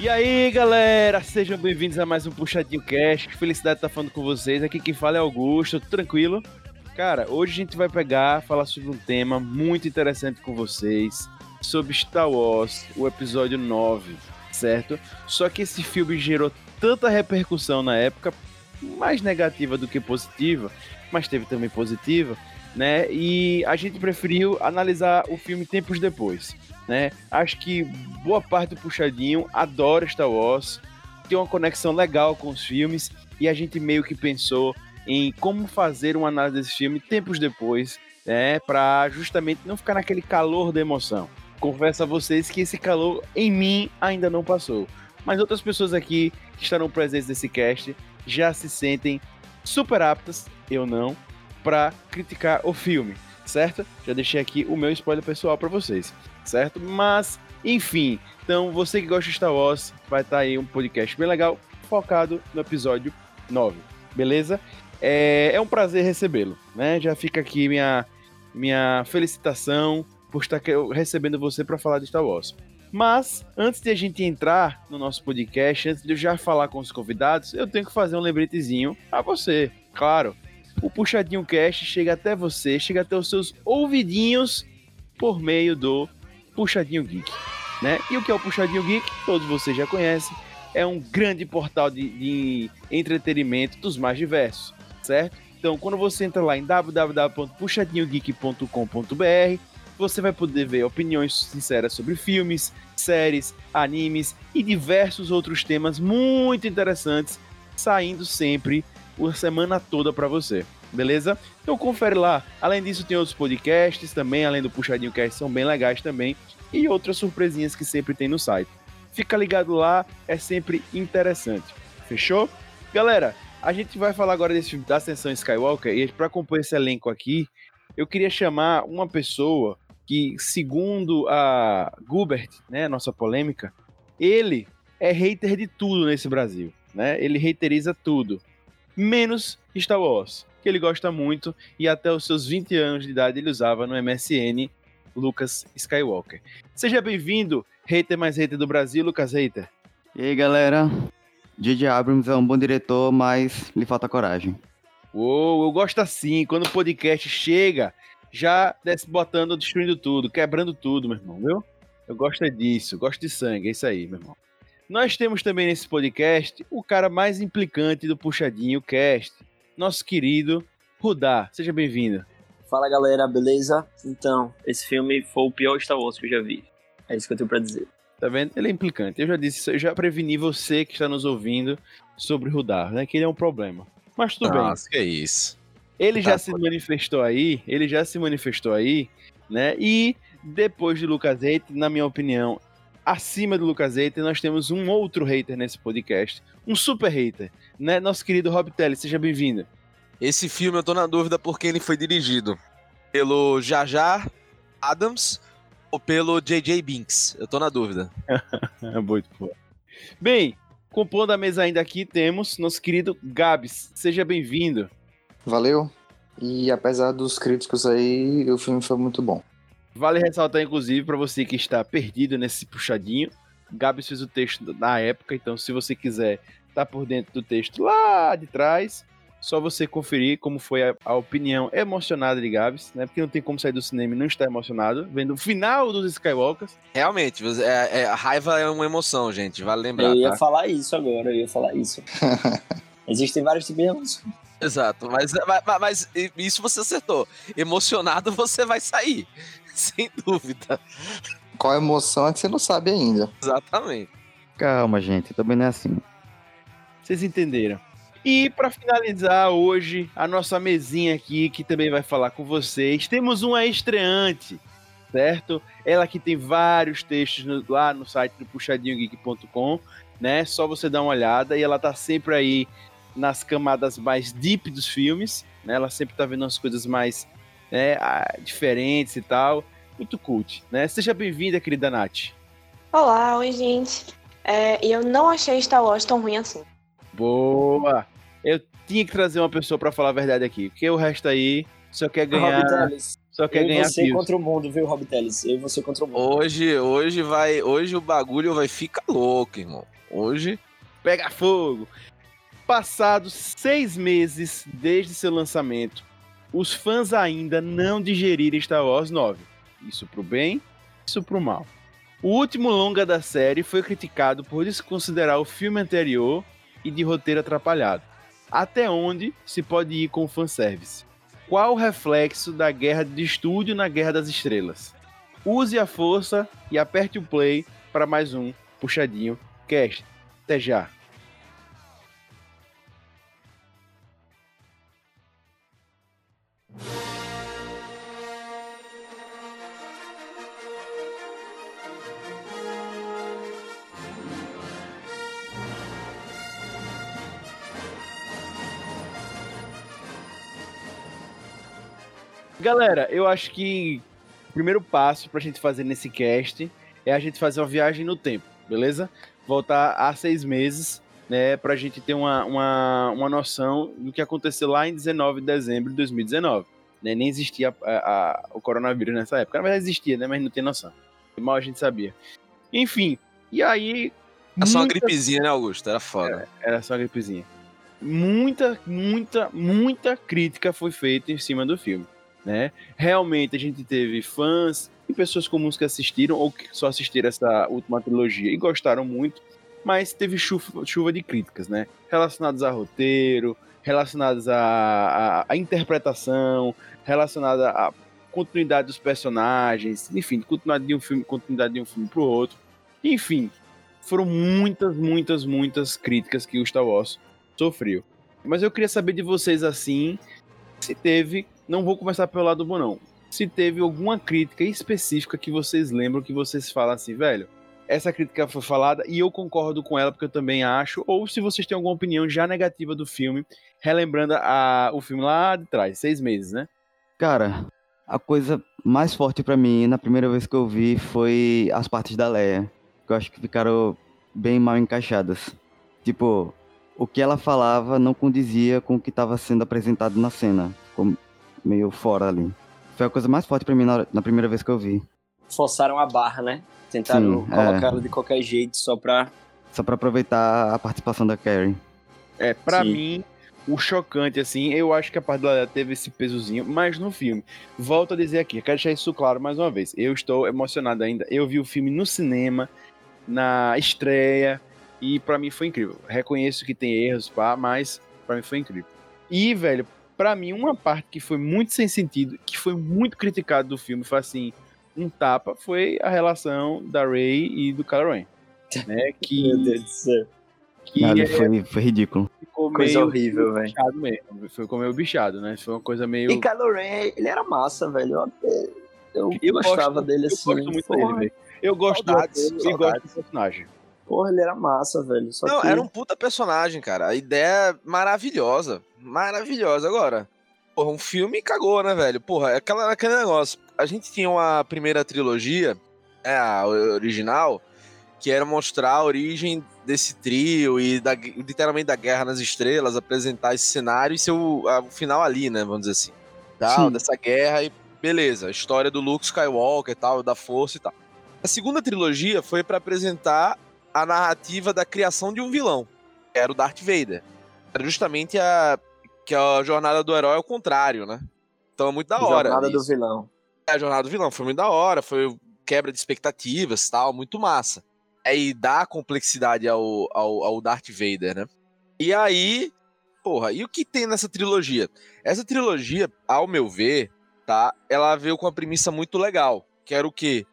E aí, galera, sejam bem-vindos a mais um Puxadinho Cast. Felicidade estar falando com vocês. Aqui quem fala é Augusto, tranquilo? Cara, hoje a gente vai pegar, falar sobre um tema muito interessante com vocês, sobre Star Wars, o episódio 9, certo? Só que esse filme gerou tanta repercussão na época, mais negativa do que positiva, mas teve também positiva, né? E a gente preferiu analisar o filme tempos depois né? Acho que boa parte do Puxadinho adora Star Wars, tem uma conexão legal com os filmes e a gente meio que pensou em como fazer uma análise desse filme tempos depois, né? Para justamente não ficar naquele calor da emoção. Confesso a vocês que esse calor em mim ainda não passou, mas outras pessoas aqui que estarão presentes nesse cast já se sentem super aptas, eu não, para criticar o filme, certo? Já deixei aqui o meu spoiler pessoal para vocês certo? Mas, enfim, então você que gosta de Star Wars, vai estar tá aí um podcast bem legal, focado no episódio 9, beleza? É, é um prazer recebê-lo, né? Já fica aqui minha, minha felicitação por estar recebendo você para falar de Star Wars. Mas, antes de a gente entrar no nosso podcast, antes de eu já falar com os convidados, eu tenho que fazer um lembretezinho a você. Claro, o Puxadinho Cast chega até você, chega até os seus ouvidinhos por meio do Puxadinho Geek. Né? E o que é o Puxadinho Geek? Todos vocês já conhecem. É um grande portal de, de entretenimento dos mais diversos, certo? Então, quando você entra lá em www.puxadinhogeek.com.br, você vai poder ver opiniões sinceras sobre filmes, séries, animes e diversos outros temas muito interessantes saindo sempre a semana toda para você. Beleza? Então confere lá. Além disso, tem outros podcasts também, além do Puxadinho Cast, são bem legais também e outras surpresinhas que sempre tem no site. Fica ligado lá, é sempre interessante. Fechou? Galera, a gente vai falar agora desse da Ascensão Skywalker e para compor esse elenco aqui, eu queria chamar uma pessoa que, segundo a Gubert, né, nossa polêmica, ele é hater de tudo nesse Brasil, né? Ele hateriza tudo, menos Star Wars, que ele gosta muito e até os seus 20 anos de idade ele usava no MSN Lucas Skywalker. Seja bem-vindo, hater mais hater do Brasil, Lucas Hater. E aí, galera? J.J. Abrams é um bom diretor, mas lhe falta coragem. Uou, eu gosto assim, quando o podcast chega, já desce botando, destruindo tudo, quebrando tudo, meu irmão, viu? Eu gosto é disso, gosto de sangue, é isso aí, meu irmão. Nós temos também nesse podcast o cara mais implicante do Puxadinho Cast, nosso querido Rudá. Seja bem-vindo. Fala galera, beleza? Então, esse filme foi o pior Star Wars que eu já vi. É isso que eu tenho pra dizer. Tá vendo? Ele é implicante. Eu já disse, eu já preveni você que está nos ouvindo sobre Rudar, né? Que ele é um problema. Mas tudo Nossa, bem. que é isso. Ele tá já se manifestou aí, ele já se manifestou aí, né? E depois de Lucas Hater, na minha opinião, acima do Lucas Hater, nós temos um outro hater nesse podcast. Um super hater, né? Nosso querido Rob Telly, seja bem-vindo. Esse filme eu tô na dúvida por quem ele foi dirigido. Pelo Jar Jar Adams ou pelo J.J. Binks? Eu tô na dúvida. Muito bom. Bem, compondo a mesa ainda aqui temos nosso querido Gabs. Seja bem-vindo. Valeu. E apesar dos críticos aí, o filme foi muito bom. Vale ressaltar, inclusive, para você que está perdido nesse puxadinho, Gabs fez o texto na época, então se você quiser estar tá por dentro do texto lá de trás, só você conferir como foi a, a, opinião emocionada de Gabs, né? Porque não tem como sair do cinema e não estar emocionado, vendo o final dos Skywalkers. Realmente, é, é, a raiva é uma emoção, gente, vale lembrar. Eu ia tá? falar isso agora, eu ia falar isso. Existem vários tipos de emoções. Exato, mas, mas, mas, isso você acertou. Emocionado você vai sair, sem dúvida. Qual emoção é que você não sabe ainda. Exatamente. Calma, gente, também não é assim. Vocês entenderam. E para finalizar hoje a nossa mesinha aqui, que também vai falar com vocês, temos uma estreante, certo? Ela que tem vários textos no, lá no site do puxadinhogeek.com, né? Só você dar uma olhada e ela tá sempre aí nas camadas mais deep dos filmes, né? Ela sempre tá vendo as coisas mais né, diferentes e tal. Muito cult, né? Seja bem-vinda, querida Nath. Olá, oi, gente. É, eu não achei Star Wars tão ruim assim. Boa! Eu tinha que trazer uma pessoa para falar a verdade aqui, porque o resto aí só quer ganhar. Só quer Eu e ganhar você views. contra o mundo, viu, Rob Teles? Eu e você contra o mundo. Hoje, hoje vai, hoje o bagulho vai ficar louco, irmão. Hoje Pega fogo! Passados seis meses desde seu lançamento, os fãs ainda não digeriram Star Wars 9. Isso pro bem, isso pro mal. O último longa da série foi criticado por desconsiderar o filme anterior e de roteiro atrapalhado. Até onde se pode ir com o fanservice? Qual o reflexo da guerra de estúdio na Guerra das Estrelas? Use a força e aperte o play para mais um Puxadinho Cast. Até já! Galera, eu acho que o primeiro passo pra gente fazer nesse cast é a gente fazer uma viagem no tempo, beleza? Voltar a seis meses, né? Pra gente ter uma, uma, uma noção do que aconteceu lá em 19 de dezembro de 2019. Né? Nem existia a- a- o coronavírus nessa época. Na verdade existia, né? Mas não tinha noção. Mal a gente sabia. Enfim, e aí. é só uma gripezinha, né, Augusto? Era foda. Era só uma gripezinha. Muita, muita, muita crítica foi feita em cima do filme, né? Realmente a gente teve fãs e pessoas comuns que assistiram ou que só assistiram essa última trilogia e gostaram muito, mas teve chuva, chuva de críticas, né? Relacionadas a roteiro, relacionadas à, interpretação, relacionadas à continuidade dos personagens, enfim, continuidade de um filme, continuidade de um filme pro outro. Enfim, foram muitas, muitas, muitas críticas que o Star Wars sofreu. Mas eu queria saber de vocês assim, se teve, não vou começar pelo lado bom não, se teve alguma crítica específica que vocês lembram que vocês falam assim, velho, essa crítica foi falada e eu concordo com ela porque eu também acho, ou se vocês têm alguma opinião já negativa do filme, relembrando a, o filme lá de trás, seis meses, né? Cara, a coisa mais forte pra mim na primeira vez que eu vi foi as partes da Leia, que eu acho que ficaram bem mal encaixadas. Tipo, o que ela falava não condizia com o que estava sendo apresentado na cena. Ficou meio fora ali. Foi a coisa mais forte pra mim na, na primeira vez que eu vi. Forçaram a barra, né? Tentaram Sim, colocar é. ela de qualquer jeito só pra. Só pra aproveitar a participação da Carrie. É, pra Sim. mim, o chocante, assim, eu acho que a parte dela teve esse pesozinho, mas no filme. Volto a dizer aqui, eu quero deixar isso claro mais uma vez. Eu estou emocionado ainda. Eu vi o filme no cinema, na estreia, e pra mim foi incrível. Reconheço que tem erros, pá, mas pra mim foi incrível. E, velho, pra mim, uma parte que foi muito sem sentido, que foi muito criticado do filme, foi assim, um tapa, foi a relação da Rey e do Kylo Ren. Né, que, Meu Deus do céu. que é- foi, foi ridículo. ficou Coisa meio horrível, velho. bichado mesmo. Ficou meio bichado, né? Foi uma coisa meio. E Kylo Ren, ele era massa, velho. Eu, eu, Eu gostava gosto- dele eu assim. gosto muito dele, velho. Eu gosto Saudades, do e saudades. gosto do personagem. Porra, ele era massa, velho. Só Não, que... era um puta personagem, cara. A ideia é maravilhosa. Maravilhosa. Agora, porra, um filme cagou, né, velho? Porra, é aquela, aquele negócio. A gente tinha uma primeira trilogia, é, a original, que era mostrar a origem desse trio e da, literalmente da Guerra nas Estrelas, apresentar esse cenário e ser o, a- o final ali, né? Vamos dizer assim. Tal, Sim. dessa guerra e beleza, a história do Luke Skywalker e tal, da força e tal. A segunda trilogia foi pra apresentar a narrativa da criação de um vilão, era o Darth Vader. Era justamente a que a jornada do herói é o contrário, né? Então é muito da hora. Jornada do isso. vilão. É, a jornada do vilão foi muito da hora, foi quebra de expectativas, tal, muito massa. Aí dá complexidade ao, ao, ao Darth Vader, né? E aí, porra, e o que tem nessa trilogia? Essa trilogia, ao meu ver, tá? Ela veio com uma premissa muito legal, que era o quê?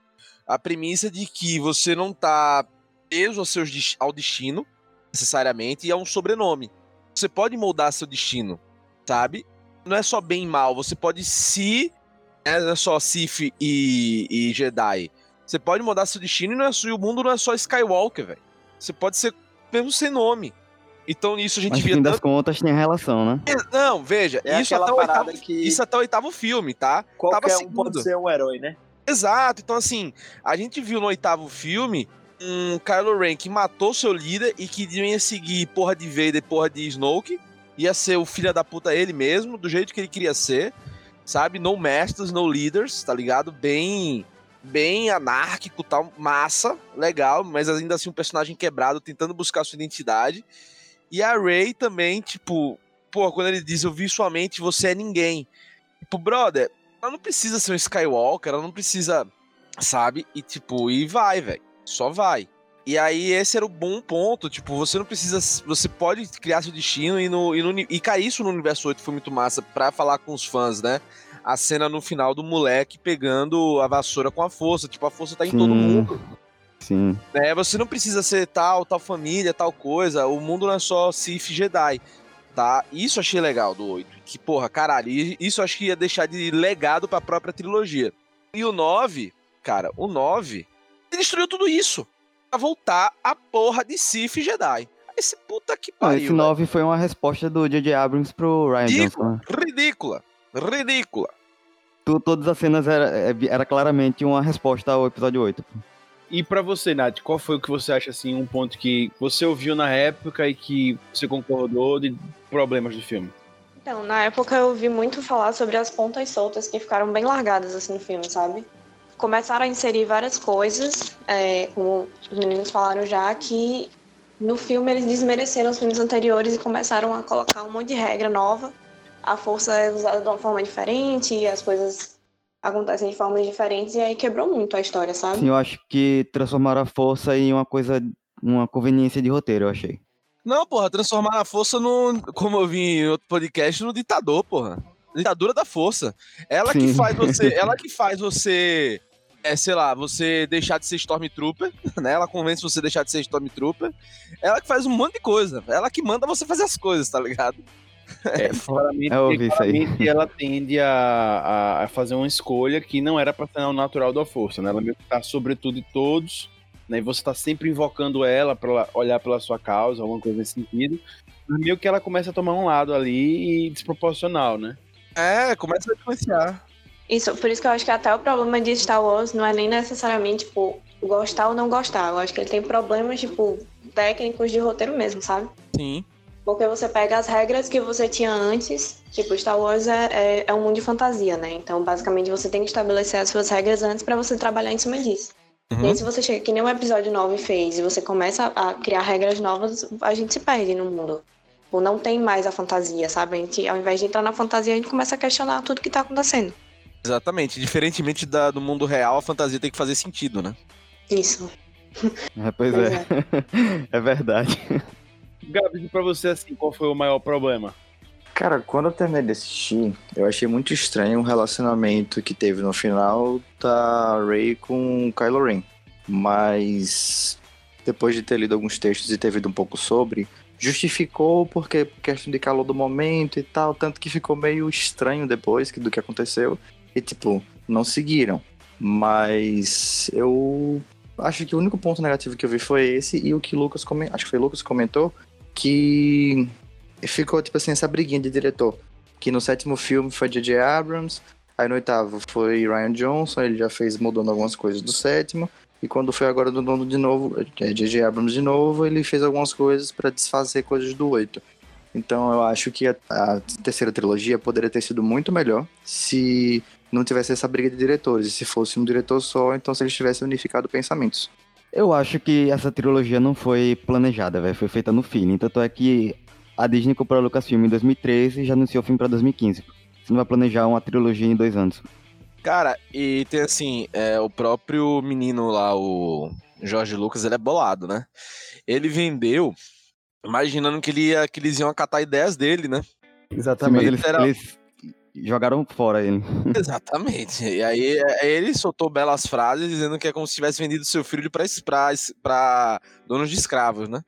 A premissa de que você não tá preso aos seus, ao destino, necessariamente, e a um sobrenome. Você pode moldar seu destino, sabe? Não é só bem e mal, você pode se né, não é só Sith e, e Jedi. Você pode mudar seu destino e, não é, só- e o mundo não é só Skywalker, velho. Você pode ser mesmo sem nome. Então nisso a gente Mas no via fim das tanto... contas tem relação, né? Não, veja, É isso, até o oitavo, que isso até o oitavo filme, tá? qualquer tava um pode ser um herói, né? Exato, então assim, a gente viu no oitavo filme um Kylo Ren que matou seu líder e que ia seguir porra de Vader, porra de Snoke, ia ser o filho da puta ele mesmo, do jeito que ele queria ser, sabe? No masters, no leaders, tá ligado? Bem bem anárquico, tal, massa, legal, mas ainda assim um personagem quebrado tentando buscar sua identidade. E a Ray também, tipo, pô, quando ele diz eu vi sua mente, você é ninguém. Tipo, brother, ela não precisa ser um Skywalker, ela não precisa, sabe? E tipo, e vai, velho. Só vai. E aí esse era o bom ponto, tipo, você não precisa, você pode criar seu destino e, no, e, no, e cair isso no universo 8 foi muito massa pra falar com os fãs, né? a cena no final do moleque pegando a vassoura com a força. Tipo, a força tá em Sim. todo mundo. Sim. Né? Você não precisa ser tal, tal família, tal coisa. O mundo não é só Sith e Jedi. Tá? Isso eu achei legal do 8. Que, porra, caralho, isso eu acho que ia deixar de legado pra própria trilogia. E o 9, cara, o 9, ele destruiu tudo isso. Pra voltar a porra de e Jedi. Esse puta que Não, pariu. esse 9 foi uma resposta do J.J. Abrams pro Ryan velho. Johnson. né? Ridícula. Ridícula. Ridícula. Tu- todas as cenas era, é, era claramente uma resposta ao episódio 8. pô. E pra você, Nath, qual foi o que você acha assim, um ponto que você ouviu na época e que você concordou de problemas do filme? Então, na época eu ouvi muito falar sobre as pontas soltas que ficaram bem largadas assim no filme, sabe? Começaram a inserir várias coisas, é, como os meninos falaram já, que no filme eles desmereceram os filmes anteriores e começaram a colocar um monte de regra nova. A força é usada de uma forma diferente, as coisas acontecem de formas diferentes e aí quebrou muito a história, sabe? Sim, eu acho que transformaram a força em uma coisa, uma conveniência de roteiro, eu achei. Não, porra, transformar a força no. Como eu vi em outro podcast, no ditador, porra. Ditadura da força. Ela que Sim. faz você. Ela que faz você. É, sei lá, você deixar de ser Stormtrooper, né? Ela convence você a deixar de ser Stormtrooper. Ela que faz um monte de coisa. Ela que manda você fazer as coisas, tá ligado? É, claramente, Eu ouvi isso aí. claramente ela tende a, a- a fazer uma escolha que não era pra ser o natural da força, né? Ela meio que tá sobre tudo e todos, né? E você tá sempre invocando ela pra ela olhar pela sua causa, alguma coisa nesse sentido. Mas meio que ela começa a tomar um lado ali e desproporcional, né? É, começa a influenciar. Isso, por isso que eu acho que até o problema de Star Wars não é nem necessariamente, tipo, gostar ou não gostar. Eu acho que ele tem problemas, tipo, técnicos de roteiro mesmo, sabe? Sim. Porque você pega as regras que você tinha antes, tipo, Star Wars é, é, é um mundo de fantasia, né? Então, basicamente, você tem que estabelecer as suas regras antes pra você trabalhar em cima disso. Uhum. E aí, se você chega, que nem o episódio 9 fez, e você começa a criar regras novas, a gente se perde no mundo. Ou não tem mais a fantasia, sabe? A gente, ao invés de entrar na fantasia, a gente começa a questionar tudo que tá acontecendo. Exatamente. Diferentemente da- do mundo real, a fantasia tem que fazer sentido, né? Isso. É, pois Pois é. é verdade. Gabi, e pra você, assim, qual foi o maior problema? Cara, quando eu terminei de assistir, eu achei muito estranho o relacionamento que teve no final da Rey com Kylo Ren. Mas depois de ter lido alguns textos e ter visto um pouco sobre, justificou porque por questão de calor do momento e tal, tanto que ficou meio estranho depois que- do que aconteceu. E tipo, não seguiram. Mas eu acho que o único ponto negativo que eu vi foi esse e o que Lucas comentou, acho que foi Lucas comentou que ficou, tipo assim, essa briguinha de diretor. Que no sétimo filme foi J.J. Abrams, aí no oitavo foi Ryan Johnson, ele já fez mudando algumas coisas do sétimo. E quando foi agora do nono de novo, é, J.J. Abrams de novo, ele fez algumas coisas para desfazer coisas do oito. Então eu acho que a, a terceira trilogia poderia ter sido muito melhor se não tivesse essa briga de diretores. E se fosse um diretor só, então se eles tivessem unificado pensamentos. Eu acho que essa trilogia não foi planejada, velho. Foi feita no feeling. Tanto é que a Disney comprou a Lucasfilm em 2013 e já anunciou o filme pra 2015. Você não vai planejar uma trilogia em dois anos. Cara, e tem assim, é, o próprio menino lá, o Jorge Lucas, ele é bolado, né? Ele vendeu, imaginando que, ele ia, que eles iam acatar ideias dele, né? Exatamente. Mas eles, literal. eles jogaram fora ele. Exatamente. E aí aí ele soltou belas frases dizendo que é como se tivesse vendido seu filho pra donos de escravos, né?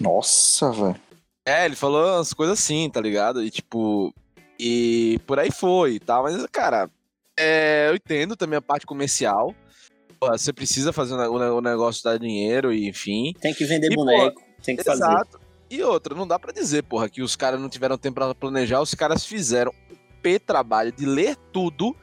Nossa, velho. É, ele falou umas coisas assim, tá ligado? E tipo. E por aí foi e tal. Mas, cara, é, eu entendo também a parte comercial. Porra, Você precisa fazer o ne- o ne- o negócio dar dinheiro e enfim. Tem que vender E, boneco, tem que fazer. Exato. E outra, não dá pra dizer, porra, que os caras não tiveram tempo pra planejar. Os caras fizeram o P trabalho de ler tudo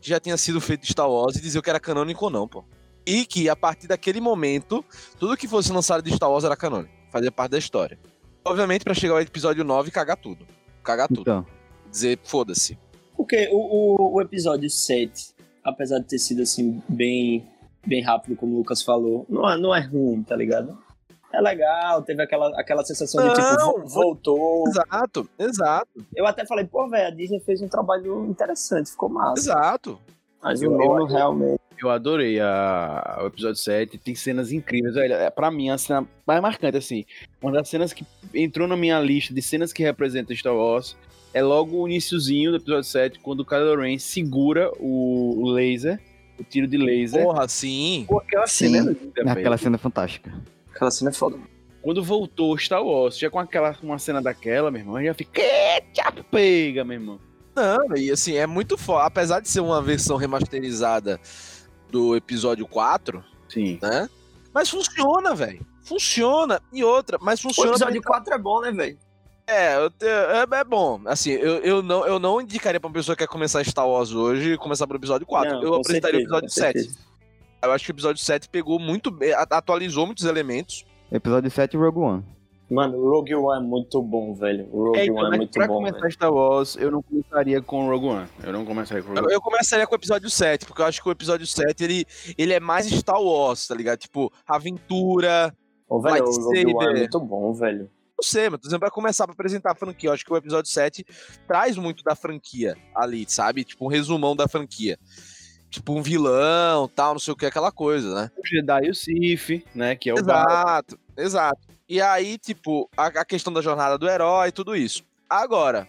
que já tinha sido feito de Star Wars e dizer o que era canônico ou não, pô. E que a partir daquele momento, tudo que fosse lançado de Star Wars era canônico. Fazia parte da história. Obviamente, pra chegar ao episódio 9 e cagar tudo. Cagar tudo. Então. Dizer, foda-se. Porque o, o, o episódio 7, apesar de ter sido assim, bem, bem rápido, como o Lucas falou, não é, não é ruim, tá ligado? É legal, teve aquela, aquela sensação de tipo, Não, vo- voltou. Exato, exato, Eu até falei, pô, velho, a Disney fez um trabalho interessante, ficou massa. exato. Mas Eu- o nono realmente. Eu adorei a, o episódio 7, tem cenas incríveis. Olha, é, pra mim, a cena mais marcante, assim, uma das cenas que entrou na minha lista de cenas que representam Star Wars é logo o iniciozinho do episódio 7, quando o Kylo Ren segura o, o laser, o tiro de laser. Porra, sim. Pô, aquela Sim. cena é linda, Aquela velho. cena é fantástica. Aquela cena é foda. Quando voltou Star Wars, já com aquela, uma cena daquela, meu irmão, eu já fica, eita, pega, meu irmão. Não, e assim, é muito foda. Apesar de ser uma versão remasterizada do episódio 4, Sim. né? Mas funciona, velho. Funciona. E outra, mas O funciona. episódio 4 é bom, né, velho? É, é, é bom. Assim, eu, eu, não, eu não indicaria pra uma pessoa que quer começar Star Wars hoje começar pelo episódio 4. Não, eu apresentaria certeza, o episódio com 7. certeza. Eu acho que o episódio 7 pegou muito atualizou muitos elementos. Episódio 7 Rogue One. Mano, o Rogue One é muito bom, velho. O Rogue É, então, One é muito pra bom, começar velho. Star Wars, eu não começaria com Rogue One. Eu não começaria com Rogue Eu, One. eu começaria com o episódio 7, porque eu acho que o episódio 7 ele, ele é mais Star Wars, tá ligado? Tipo, aventura. Ô, velho, o Rogue One é muito bom, velho. Não sei, mas tô dizendo pra começar pra apresentar a franquia. Eu acho que o episódio 7 traz muito da franquia ali, sabe? Tipo, um resumão da franquia. Tipo, um vilão, tal, não sei o que, aquela coisa, né? O Jedi e o Sif, né? Que é o Bar. Exato, exato. E aí, tipo, a, a questão da jornada do herói e tudo isso. Agora,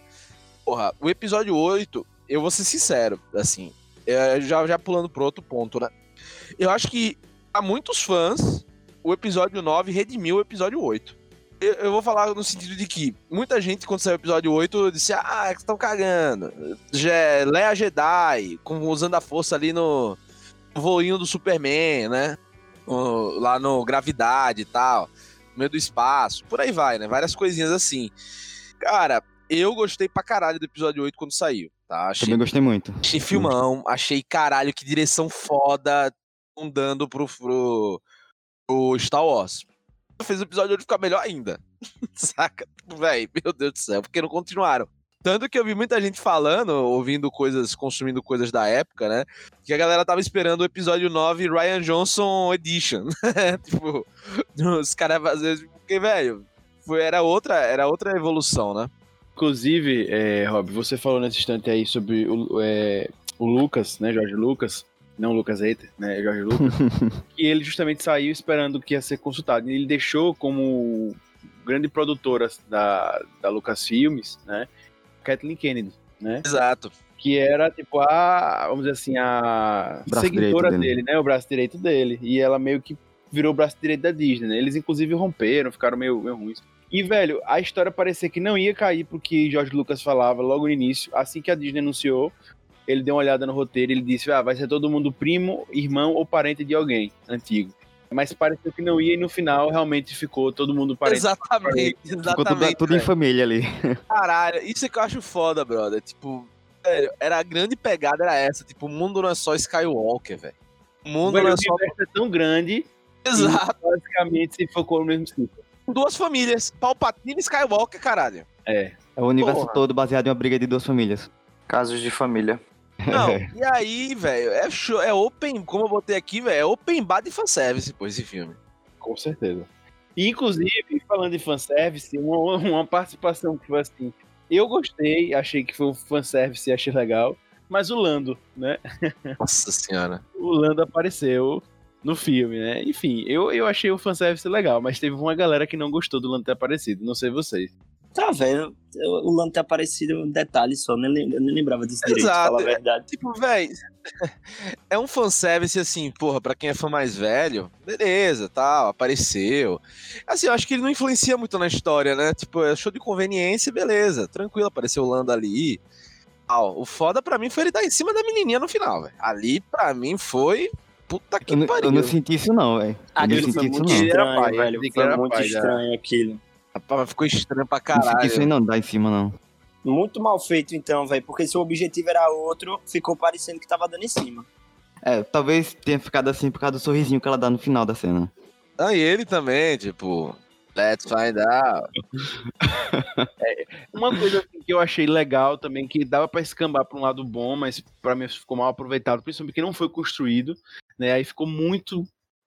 porra, o episódio 8, eu vou ser sincero, assim, é, já, já pulando pro outro ponto, né? Eu acho que a muitos fãs, o episódio 9 redimiu o episódio 8. Eu, eu vou falar no sentido de que muita gente, quando saiu o episódio 8, disse: Ah, que estão cagando. Je- Leia Jedi, com, usando a força ali no, no voinho do Superman, né? O- lá no Gravidade e tal, no meio do espaço, por aí vai, né? Várias coisinhas assim. Cara, eu gostei pra caralho do episódio 8 quando saiu, tá? Achei, Também gostei muito. achei filmão, achei caralho, que direção foda dando pro, pro, pro Star Wars. Fez o episódio 8 ficar melhor ainda. Saca? Véi, meu Deus do céu, porque não continuaram. Tanto que eu vi muita gente falando, ouvindo coisas, consumindo coisas da época, né? Que a galera tava esperando o episódio 9 Ryan Johnson Edition. tipo, os caras fazendo. Porque, velho, era, outra, era outra evolução, né? Inclusive, é, Rob, você falou nesse instante aí sobre o, é, o Lucas, né? Jorge Lucas. Não Lucas Eiter, né? Jorge Lucas. que ele justamente saiu esperando que ia ser consultado. E ele deixou como grande produtora da, da Lucasfilmes, né? Kathleen Kennedy, né? Exato. que era tipo a, vamos dizer assim, a Braço seguidora dele. dele. né? O braço direito dele. E ela meio que virou o braço direito da Disney, né? Eles inclusive romperam, ficaram meio, meio ruins. E, velho, a história parecia que não ia cair porque George Lucas falava logo no início, assim que a Disney anunciou, ele deu uma olhada no roteiro e ele disse, ah, vai ser todo mundo primo, irmão ou parente de alguém antigo. Mas pareceu que não ia e no final realmente ficou todo mundo parente. Exatamente, Ficou tudo, exatamente. tudo em família ali. Caralho, isso é que eu acho foda, brother. Tipo, velho, era a grande pegada, era essa. Tipo, o mundo não é só Skywalker, velho. O mundo Velho, não é só. é tão grande Exato. e basicamente se focou no mesmo ciclo. Duas famílias. Palpatine e Skywalker, caralho. É. É o universo Porra. todo baseado em uma briga de duas famílias. Casos de família. Não, e aí, velho, é, show, é open, como eu botei aqui, velho, é open bar de fanservice, pô, esse filme. Com certeza. E, inclusive, falando de fanservice, uma, uma participação que foi assim. Eu gostei, achei que foi um fanservice e achei legal. Mas o Lando, né? Nossa senhora. O Lando apareceu no filme, né? Enfim, eu, eu achei o fanservice legal, mas teve uma galera que não gostou do Lando ter aparecido. Não sei vocês. Tá, velho. O Lando ter aparecido um detalhe só, nem eu nem lembrava disso direito, pra Exato, falar a verdade. Tipo, velho, é um fanservice assim, porra, pra quem é fã mais velho, beleza, tal, apareceu. Assim, eu acho que ele não influencia muito na história, né? Tipo, é show de conveniência, beleza, tranquilo, apareceu o Lando ali. Tal. O foda pra mim foi ele dar em cima da menininha no final, velho. Ali, pra mim, foi. Puta que Eu, não- pariu. eu não senti isso não, velho. Eu não Aquilo senti foi isso muito não. Estranho, velho. Foi muito estranho aquilo. Rapaz, ficou estranho pra Não senti isso aí caralho. não, dar em cima não. Muito mal feito, então, velho. Porque se o objetivo era outro, ficou parecendo que tava dando em cima. É, talvez tenha ficado assim por causa do sorrisinho que ela dá no final da cena. Ah, e ele também, tipo. Let's find out. Uma coisa assim que eu achei legal também, que dava pra escambar pra um lado bom, mas pra mim ficou mal aproveitado, principalmente porque não foi construído, né? Aí ficou muito,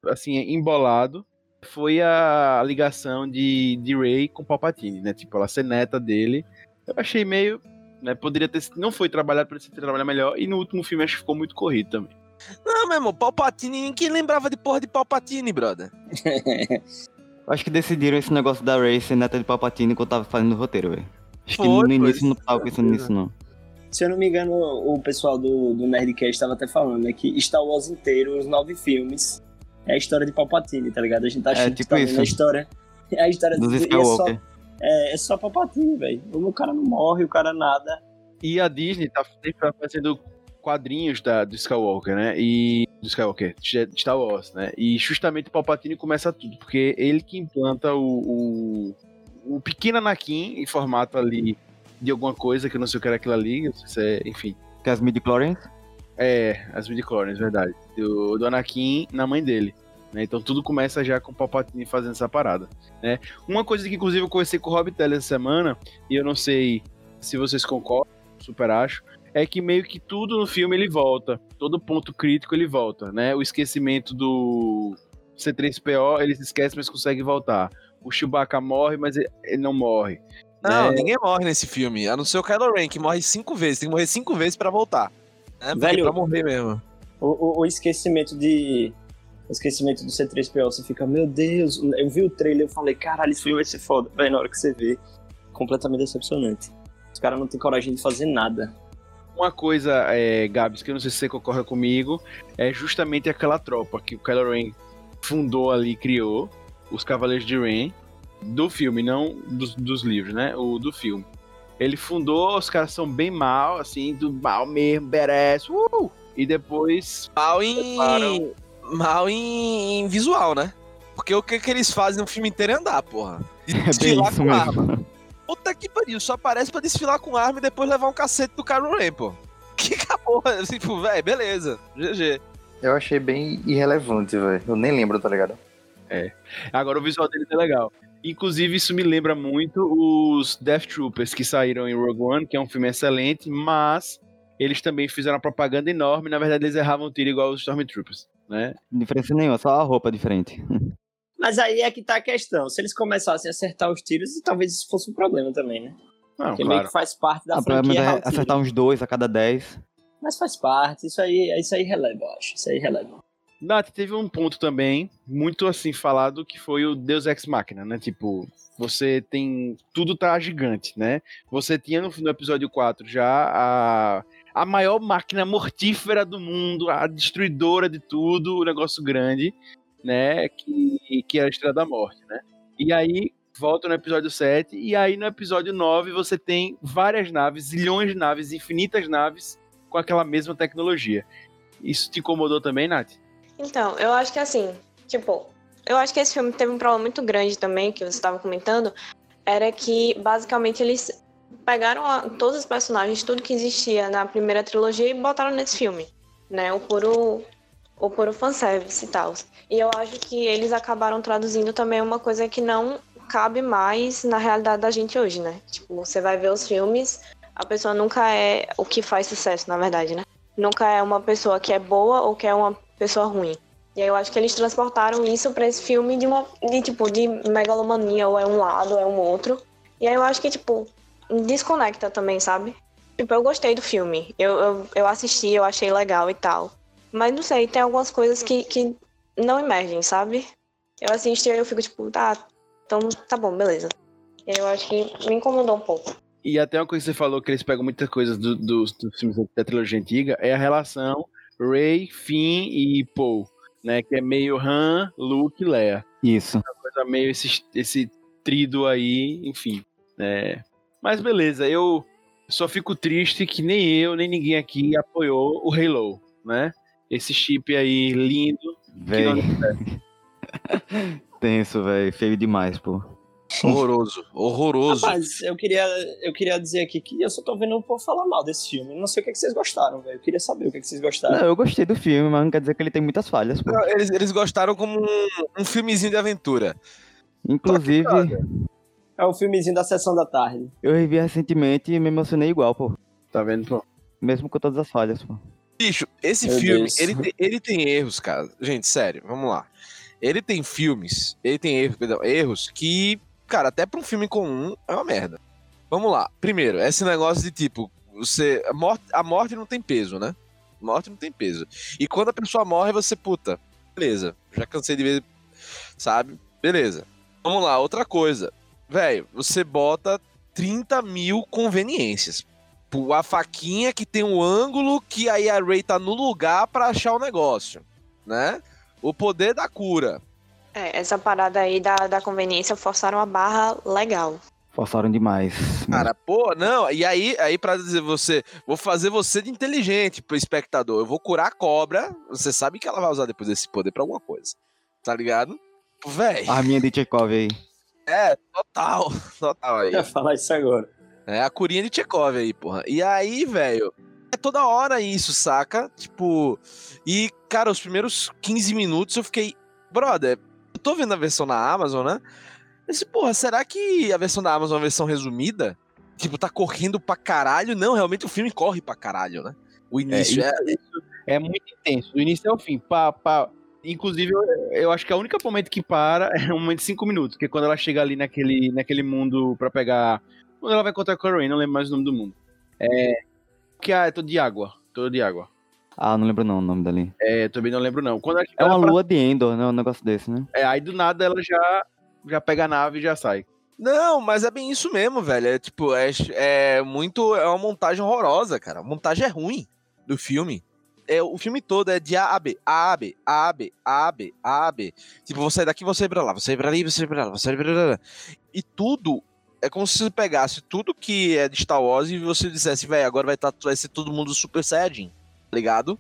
assim, embolado. Foi a ligação de, de Ray com Palpatine, né? Tipo, ela ser neta dele. Eu achei meio. Né, poderia ter. Não foi trabalhado, poderia ter trabalhado melhor. E no último filme acho que ficou muito corrido também. Não, meu irmão, Palpatine, ninguém lembrava de porra de Palpatine, brother. Acho que decidiram esse negócio da Ray ser neta de Palpatine quando tava fazendo o roteiro, velho. Acho que no foi, início não tava pensando nisso, não. Se eu não me engano, o pessoal do, do Nerdcast estava até falando, né? Que Star Wars inteiro, os nove filmes, é a história de Palpatine, tá ligado? A gente tá achando tipo que tá a história. É a história Dos do- e é só, Skywalker. é, é só Palpatine, velho. O cara não morre, o cara nada. E a Disney tá, fazendo quadrinhos da, do Skywalker, né? E. Do Skywalker, de Star Wars, né? E justamente o Palpatine começa tudo, porque ele que implanta o, o, o pequeno Anakin em formato ali de alguma coisa, que eu não sei o que era aquilo ali, não sei se é, enfim. Que as midi-chlorians. É, as midichlorians, verdade. Do, do Anakin na mãe dele. né? Então tudo começa já com o Palpatine fazendo essa parada. Né? Uma coisa que inclusive eu conversei com o Rob Teller essa semana, e eu não sei se vocês concordam, super acho, é que meio que tudo no filme ele volta. Todo ponto crítico ele volta, né? O esquecimento do C3PO, ele se esquece, mas consegue voltar. O Chewbacca morre, mas ele não morre. Não, É. ninguém morre nesse filme. A não ser o Kylo Ren, que morre cinco vezes. Tem que morrer cinco vezes pra voltar. É, Velho. pra morrer mesmo. O, o, o esquecimento de. O esquecimento do C3PO, você fica, meu Deus, eu vi o trailer eu falei, caralho, esse filme vai ser foda. Velho, na hora que você vê, completamente decepcionante. Os caras não têm coragem de fazer nada. Uma coisa, é, Gabs, que eu não sei se você concorda comigo, é justamente aquela tropa que o Kylo Ren fundou ali, criou, os Cavaleiros de Ren, do filme, não dos, dos livros, né? O do filme. Ele fundou, os caras são bem mal, assim, do mal mesmo, badass, uh! E depois, Mal em. Separam. Mal em, em visual, né? Porque o que, que eles fazem no filme inteiro é andar, porra. É bem desfilar isso com arma. mesmo. Puta que pariu, só aparece pra desfilar com arma e depois levar um cacete do Kylo Ren, pô. Que acabou, tipo, velho, beleza. GG. Eu achei bem irrelevante, velho. Eu nem lembro, tá ligado? agora o visual deles é legal. Inclusive, isso me lembra muito os Death Troopers que saíram em Rogue One, que é um filme excelente, mas eles também fizeram uma propaganda enorme. Na verdade, eles erravam o tiro igual os Stormtroopers, né? Diferença nenhuma, só a roupa diferente. Mas aí é que tá a questão. Se eles começassem a acertar os tiros, talvez isso fosse um problema também, né? Não, Porque meio claro. que faz parte da Ah, franquia. é errar o tiro. acertar uns dois a cada dez. Mas faz parte, isso aí, isso aí releva, eu acho. Isso aí releva. Nath, teve um ponto também, muito assim falado, que foi o Deus Ex Machina, né? Tipo, você tem. Tudo tá gigante, né? Você tinha no, no episódio 4 já a, a maior máquina mortífera do mundo, a destruidora de tudo, o negócio grande, né? Que, que é a Estrela da Morte, né? E aí. Volta no episódio 7, e aí no episódio 9 você tem várias naves, zilhões de naves, infinitas naves com aquela mesma tecnologia. Isso te incomodou também, Nath? Então, eu acho que assim, tipo, eu acho que esse filme teve um problema muito grande também, que você estava comentando, era que basicamente eles pegaram a- todos os personagens, tudo que existia na primeira trilogia e botaram nesse filme, né? O puro, o puro fanservice e tal. E eu acho que eles acabaram traduzindo também uma coisa que não cabe mais na realidade da gente hoje, né? Tipo, você vai ver os filmes, a pessoa nunca é o que faz sucesso, na verdade, né? Nunca é uma pessoa que é boa ou que é uma pessoa ruim. E aí eu acho que eles transportaram isso pra esse filme de uma de tipo de megalomania, ou é um lado, ou é um outro. E aí eu acho que tipo desconecta também, sabe? Tipo, eu gostei do filme. Eu, eu, eu assisti, eu achei legal e tal. Mas não sei, tem algumas coisas que, que não emergem, sabe? Eu assisto e eu fico tipo, tá, então tá bom, beleza. E aí eu acho que me incomodou um pouco. E até uma coisa que você falou que eles pegam muitas coisas do- filmes da trilogia antiga é a relação Rey, Finn e Poe, né? Que é meio Han, Luke e Leia. Isso. Coisa meio esse, esse trido aí, enfim. Né? Mas beleza, eu só fico triste que nem eu, nem ninguém aqui apoiou o Halo, né? Esse chip aí lindo. Véi. Tenso, velho. Feio demais, pô. Horroroso. Horroroso. Rapaz, eu queria, eu queria dizer aqui que eu só tô vendo o povo falar mal desse filme. Não sei o que, é que vocês gostaram, velho. Eu queria saber o que, é que vocês gostaram. Não, eu gostei do filme, mas não quer dizer que ele tem muitas falhas, pô. Não, Eles, eles gostaram como um, um filmezinho de aventura. Inclusive, É o filmezinho da sessão da tarde. eu revi recentemente e me emocionei igual, pô. Tá vendo, pô? Mesmo com todas as falhas, pô. Bicho, esse Meu filme, Deus. ele tem, ele tem erros, cara. Gente, sério, vamos lá. Ele tem filmes, ele tem erros, perdão, erros que, cara, até pra um filme comum é uma merda. Vamos lá. Primeiro, esse negócio de tipo, você. A morte, a morte não tem peso, né? Morte não tem peso. E quando a pessoa morre, você, puta, beleza. Já cansei de ver, sabe? Beleza. Vamos lá, outra coisa. Velho, você bota 30 mil conveniências. A faquinha que tem um ângulo que aí a Ray tá no lugar pra achar o negócio, né? O poder da cura. É, essa parada aí da, da conveniência forçaram a barra legal. Forçaram demais. Cara, pô, não, e aí, aí para dizer você, vou fazer você de inteligente pro espectador. Eu vou curar a cobra, você sabe que ela vai usar depois desse poder pra alguma coisa. Tá ligado? Véi. A minha de Chekhov aí. É, total, total aí. Eu ia falar isso agora. É a curinha de Chekhov aí, porra. E aí, velho, é toda hora isso, saca? Tipo, e, cara, os primeiros 15 minutos eu fiquei, brother, tô vendo a versão na Amazon, né? Esse, porra, será que a versão da Amazon é uma versão resumida? Tipo, tá correndo pra caralho? Não, realmente o filme corre pra caralho, né? O início é. É muito intenso, do início ao fim. Pá, pá. Inclusive, eu, eu acho que a única momento que para é um momento de 5 minutos, que é quando ela chega ali naquele, naquele mundo pra pegar. Quando ela vai encontrar a Coraine, não lembro mais o nome do mundo. É. Que ah, é todo de água. Todo de água. Ah, não lembro não o nome dali. É, também não lembro não. Quando É uma pra- lua de Endor, né? Um negócio desse, né? é, aí do nada ela já, já pega a nave e já sai. Não, mas é bem isso mesmo, velho. É tipo, é, é muito. É uma montagem horrorosa, cara. A montagem é ruim do filme. É, o filme todo é de A a B, A a B, A a B, A a B, A a B. Tipo, você daqui, você ir pra lá, você ir pra ali, você pra lá, você ir pra lá. E tudo é como se você pegasse tudo que é de Star Wars e você dissesse, velho, agora vai, tá, vai ser todo mundo Super Saiyajin, ligado?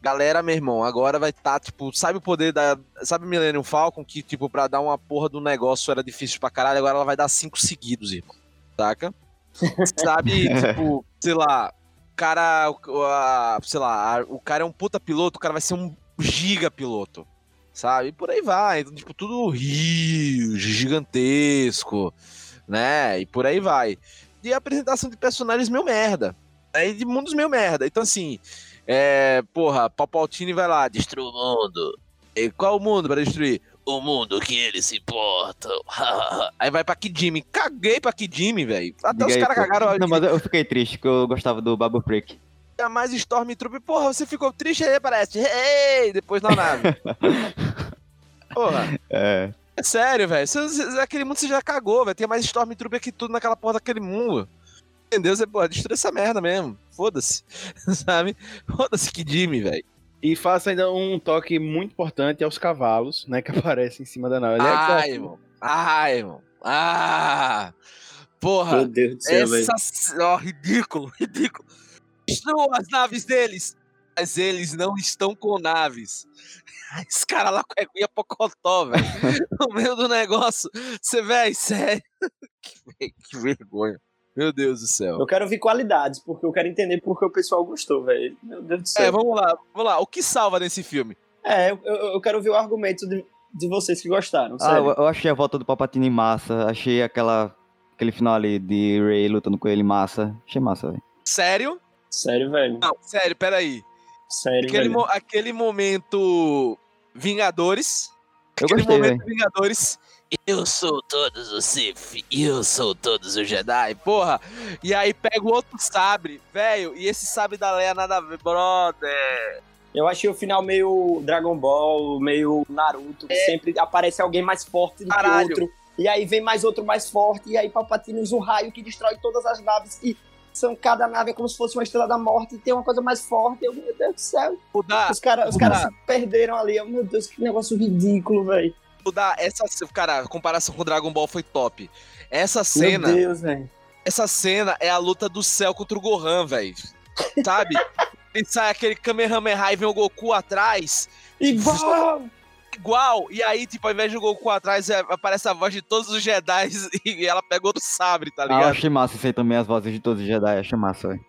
Galera, meu irmão, agora vai estar, tipo, sabe o poder da. Sabe o Millennium Falcon? Que, tipo, pra dar uma porra do negócio era difícil pra caralho, agora ela vai dar cinco seguidos, irmão. Saca? sabe, tipo, sei lá, o cara. o- a- sei lá, o cara é um puta piloto, o cara vai ser um giga piloto. Sabe? E por aí vai. Então, tipo, tudo rio, gigantesco, né? E por aí vai. E a apresentação de personagens meio merda. Aí de mundos meio merda. Então, assim, é, porra, Palpatine vai lá, destrua o mundo. E qual o mundo para destruir? O mundo que eles se importam. aí vai pra Kidimi. Caguei pra Kidimi, velho. Até Diga os caras cagaram. Não, mas eu fiquei triste, porque eu gostava do Babu Freak. Tinha mais Stormtrooper. Porra, você ficou triste aí, parece. Ei, depois na nave. Porra, É. é sério, velho. Aquele mundo você já cagou, velho. Tem mais Stormtrooper que tudo naquela porra daquele mundo. Entendeu? Você, porra, destrua essa merda mesmo. Foda-se. Sabe? Foda-se que Jimmy, velho. E faça ainda um toque muito importante aos cavalos, né? Que aparecem em cima da nave. Ai, irmão. Ai, irmão. Ah! Porra. Meu Deus do céu, velho. Essa. Ó, ridículo, ridículo. Destruam as naves deles! Mas eles não estão com naves. Esse cara lá com a aguinha pocotó, velho. no meio do negócio. Você, velho, sério. Que, que vergonha. Meu Deus do céu. Eu quero ver qualidades, porque eu quero entender porque o pessoal gostou, velho. Meu Deus do céu. É, vamos lá, vamos lá. O que salva nesse filme? É, eu, eu quero ver o argumento de, de vocês que gostaram, Ah, sério. eu, achei a volta do Palpatine massa. Achei aquela, aquele final ali de Ray lutando com ele massa. Achei massa, velho. Sério? Sério, velho. Não, sério, peraí. Sério, Aquele, velho. mo- aquele momento Vingadores. Eu aquele gostei, momento Vingadores. Eu sou todos os Sith, eu sou todos os Jedi, porra. E aí pega o outro sabre, velho, e esse sabre da Leia nada a ver, brother. Eu achei o final meio Dragon Ball, meio Naruto, que sempre aparece alguém mais forte do Caralho. que outro. E aí vem mais outro mais forte, e aí Palpatine usa um raio que destrói todas as naves. E são, cada nave é como se fosse uma estrela da morte, e tem uma coisa mais forte. Eu, meu Deus do céu. Mudar, Os caras se perderam ali. Eu, meu Deus, que negócio ridículo, velho. Mudar essa, cara, a comparação com Dragon Ball foi top. Essa cena, Meu Deus, velho. essa cena é a luta do céu contra o Gohan, velho. Sabe? Ele sai aquele Kamehameha e vem o Goku atrás, Igual! igual. E aí, tipo, ao invés de o Goku atrás, é- aparece a voz de todos os Jedi e ela pegou do sabre, tá Ah, eu ligado? achei massa isso aí também, as vozes de todos os Jedi. Achei massa, velho.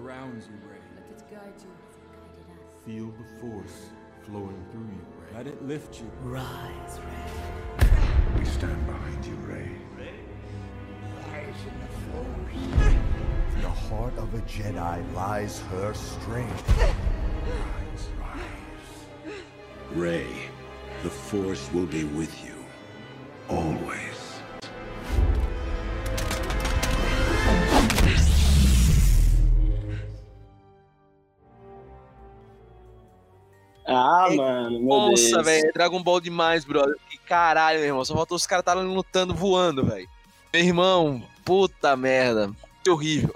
Surrounds you, Ray. Let it guide you as it guided us. Feel the Force flowing through you, Ray. Let it lift you. Rise, Ray. We stand behind you, Ray. Rise in the Force. In the heart of a Jedi lies her strength. Rise, rise. Ray, the Force will be with you. Always. Ah, É, mano, meu Nossa, velho, Dragon Ball demais, brother. Que caralho, meu irmão. Só faltou os caras estarem lutando, voando, velho. Meu irmão, puta merda. Que horrível.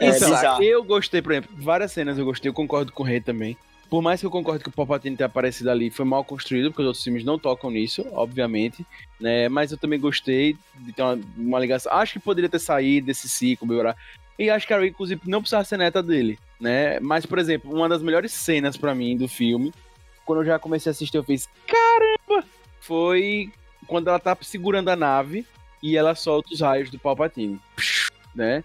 É Então, eu gostei, por exemplo, várias cenas eu gostei, eu concordo com o Rei também. Por mais que eu concorde que o Palpatine tenha aparecido ali, foi mal construído, porque os outros filmes não tocam nisso, obviamente, né? Mas eu também gostei de ter uma, uma ligação. Acho que poderia ter saído desse ciclo, melhorar. E acho que a Rey, inclusive, não precisava ser neta dele, né? Mas, por exemplo, uma das melhores cenas pra mim do filme, quando eu já comecei a assistir, eu fiz, caramba! Foi quando ela tá segurando a nave e ela solta os raios do Palpatine, né?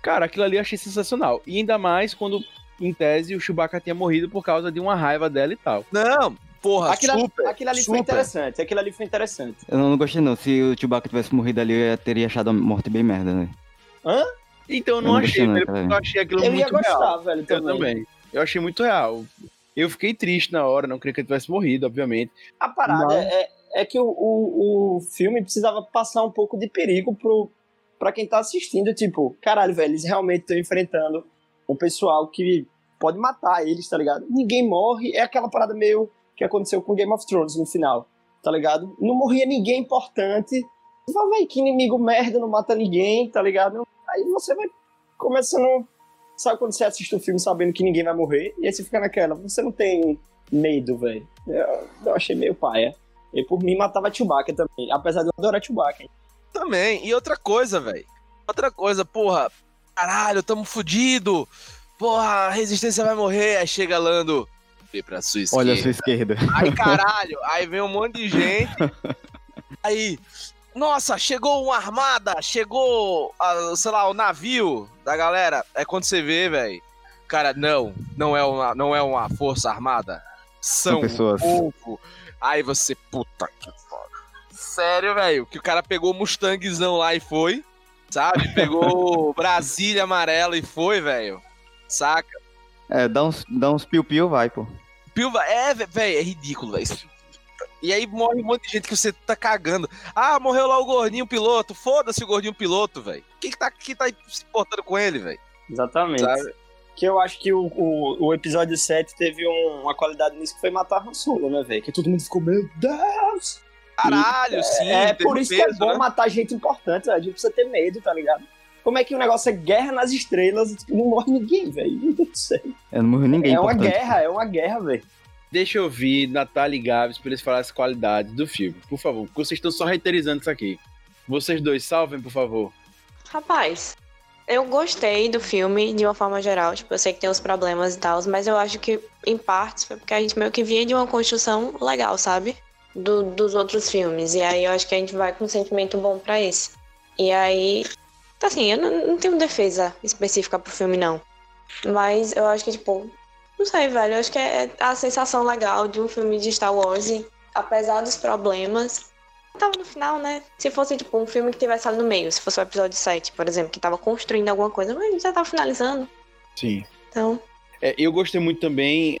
Cara, aquilo ali eu achei sensacional. E ainda mais quando, em tese, o Chewbacca tinha morrido por causa de uma raiva dela e tal. Não, porra, Aquilo, super. aquilo ali foi super. interessante. Aquilo ali foi interessante. Eu não gostei não. Se o Chewbacca tivesse morrido ali, eu teria achado a morte bem merda, né? Então eu Eu não não achei, gostei não, eu achei aquilo Eu ia muito gostar, real. velho, Eu também. também. Eu achei muito real. Eu fiquei triste na hora, não queria que ele tivesse morrido, obviamente. A parada Mas- é, é que o, o, o filme precisava passar um pouco de perigo pro, pra quem tá assistindo. Tipo, caralho, velho, eles realmente estão enfrentando um pessoal que pode matar eles, tá ligado? Ninguém morre. É aquela parada meio que aconteceu com Game of Thrones no final, tá ligado? Não morria ninguém importante. Fala, velho, que inimigo merda, não mata ninguém, tá ligado? Aí você vai começando. Sabe quando você assiste um filme sabendo que ninguém vai morrer? E aí você fica naquela, você não tem medo, velho. Eu, eu achei meio paia. E por mim matava Chewbacca também. Apesar de eu adorar Chewbacca. Também. E outra coisa, velho. Outra coisa, porra. Caralho, tamo fudido. Porra, a resistência vai morrer. Aí chega Lando. Vê pra sua esquerda. Olha a sua esquerda. Aí, caralho. Aí vem um monte de gente. Aí. Nossa, chegou uma armada, chegou, a, sei lá, o navio da galera. É quando você vê, velho. Cara, não, não é uma, não é uma força armada. São, São pessoas. um povo. Aí você, puta que foda. Sério, velho, que o cara pegou o Mustangzão lá e foi, sabe? Pegou Brasília amarela e foi, velho. Saca? É, dá uns, dá uns piu-piu, vai, pô. Pilva, é, velho, é ridículo, velho. E aí morre um monte de gente que você tá cagando. Ah, morreu lá o gordinho piloto. Foda-se o gordinho piloto, velho. Quem que tá, que tá se importando com ele, velho? Exatamente. Sabe? Que eu acho que o, o, o episódio 7 teve um- uma qualidade nisso que foi matar Han Solo, né, velho? Que todo mundo ficou, meu Deus! Caralho, sim. é, teve por isso que é peso, bom né? matar gente importante. A gente precisa ter medo, tá ligado? Como é que o negócio é guerra nas estrelas e tipo, não morre ninguém, velho? Meu Deus do céu. Eu não morri ninguém É uma guerra, é uma guerra, velho. Deixa eu ouvir Natália e Gabs pra eles falarem as qualidades do filme, por favor. Porque vocês estão só reiterizando isso aqui. Vocês dois, salvem, por favor. Rapaz, eu gostei do filme de uma forma geral. Tipo, eu sei que tem os problemas e tal, mas eu acho que, em partes, foi porque a gente meio que vinha de uma construção legal, sabe? Do- dos outros filmes. E aí eu acho que a gente vai com um sentimento bom pra esse. E aí. Assim, eu não, não tenho defesa específica pro filme, não. Mas eu acho que, tipo. Não sei, velho. Eu acho que é a sensação legal de um filme de Star Wars. E, apesar dos problemas, tava no final, né? Se fosse, tipo, um filme que tivesse ali no meio, se fosse o episódio 7, por exemplo, que tava construindo alguma coisa, mas já tava finalizando. Sim. Então, É, eu gostei muito também,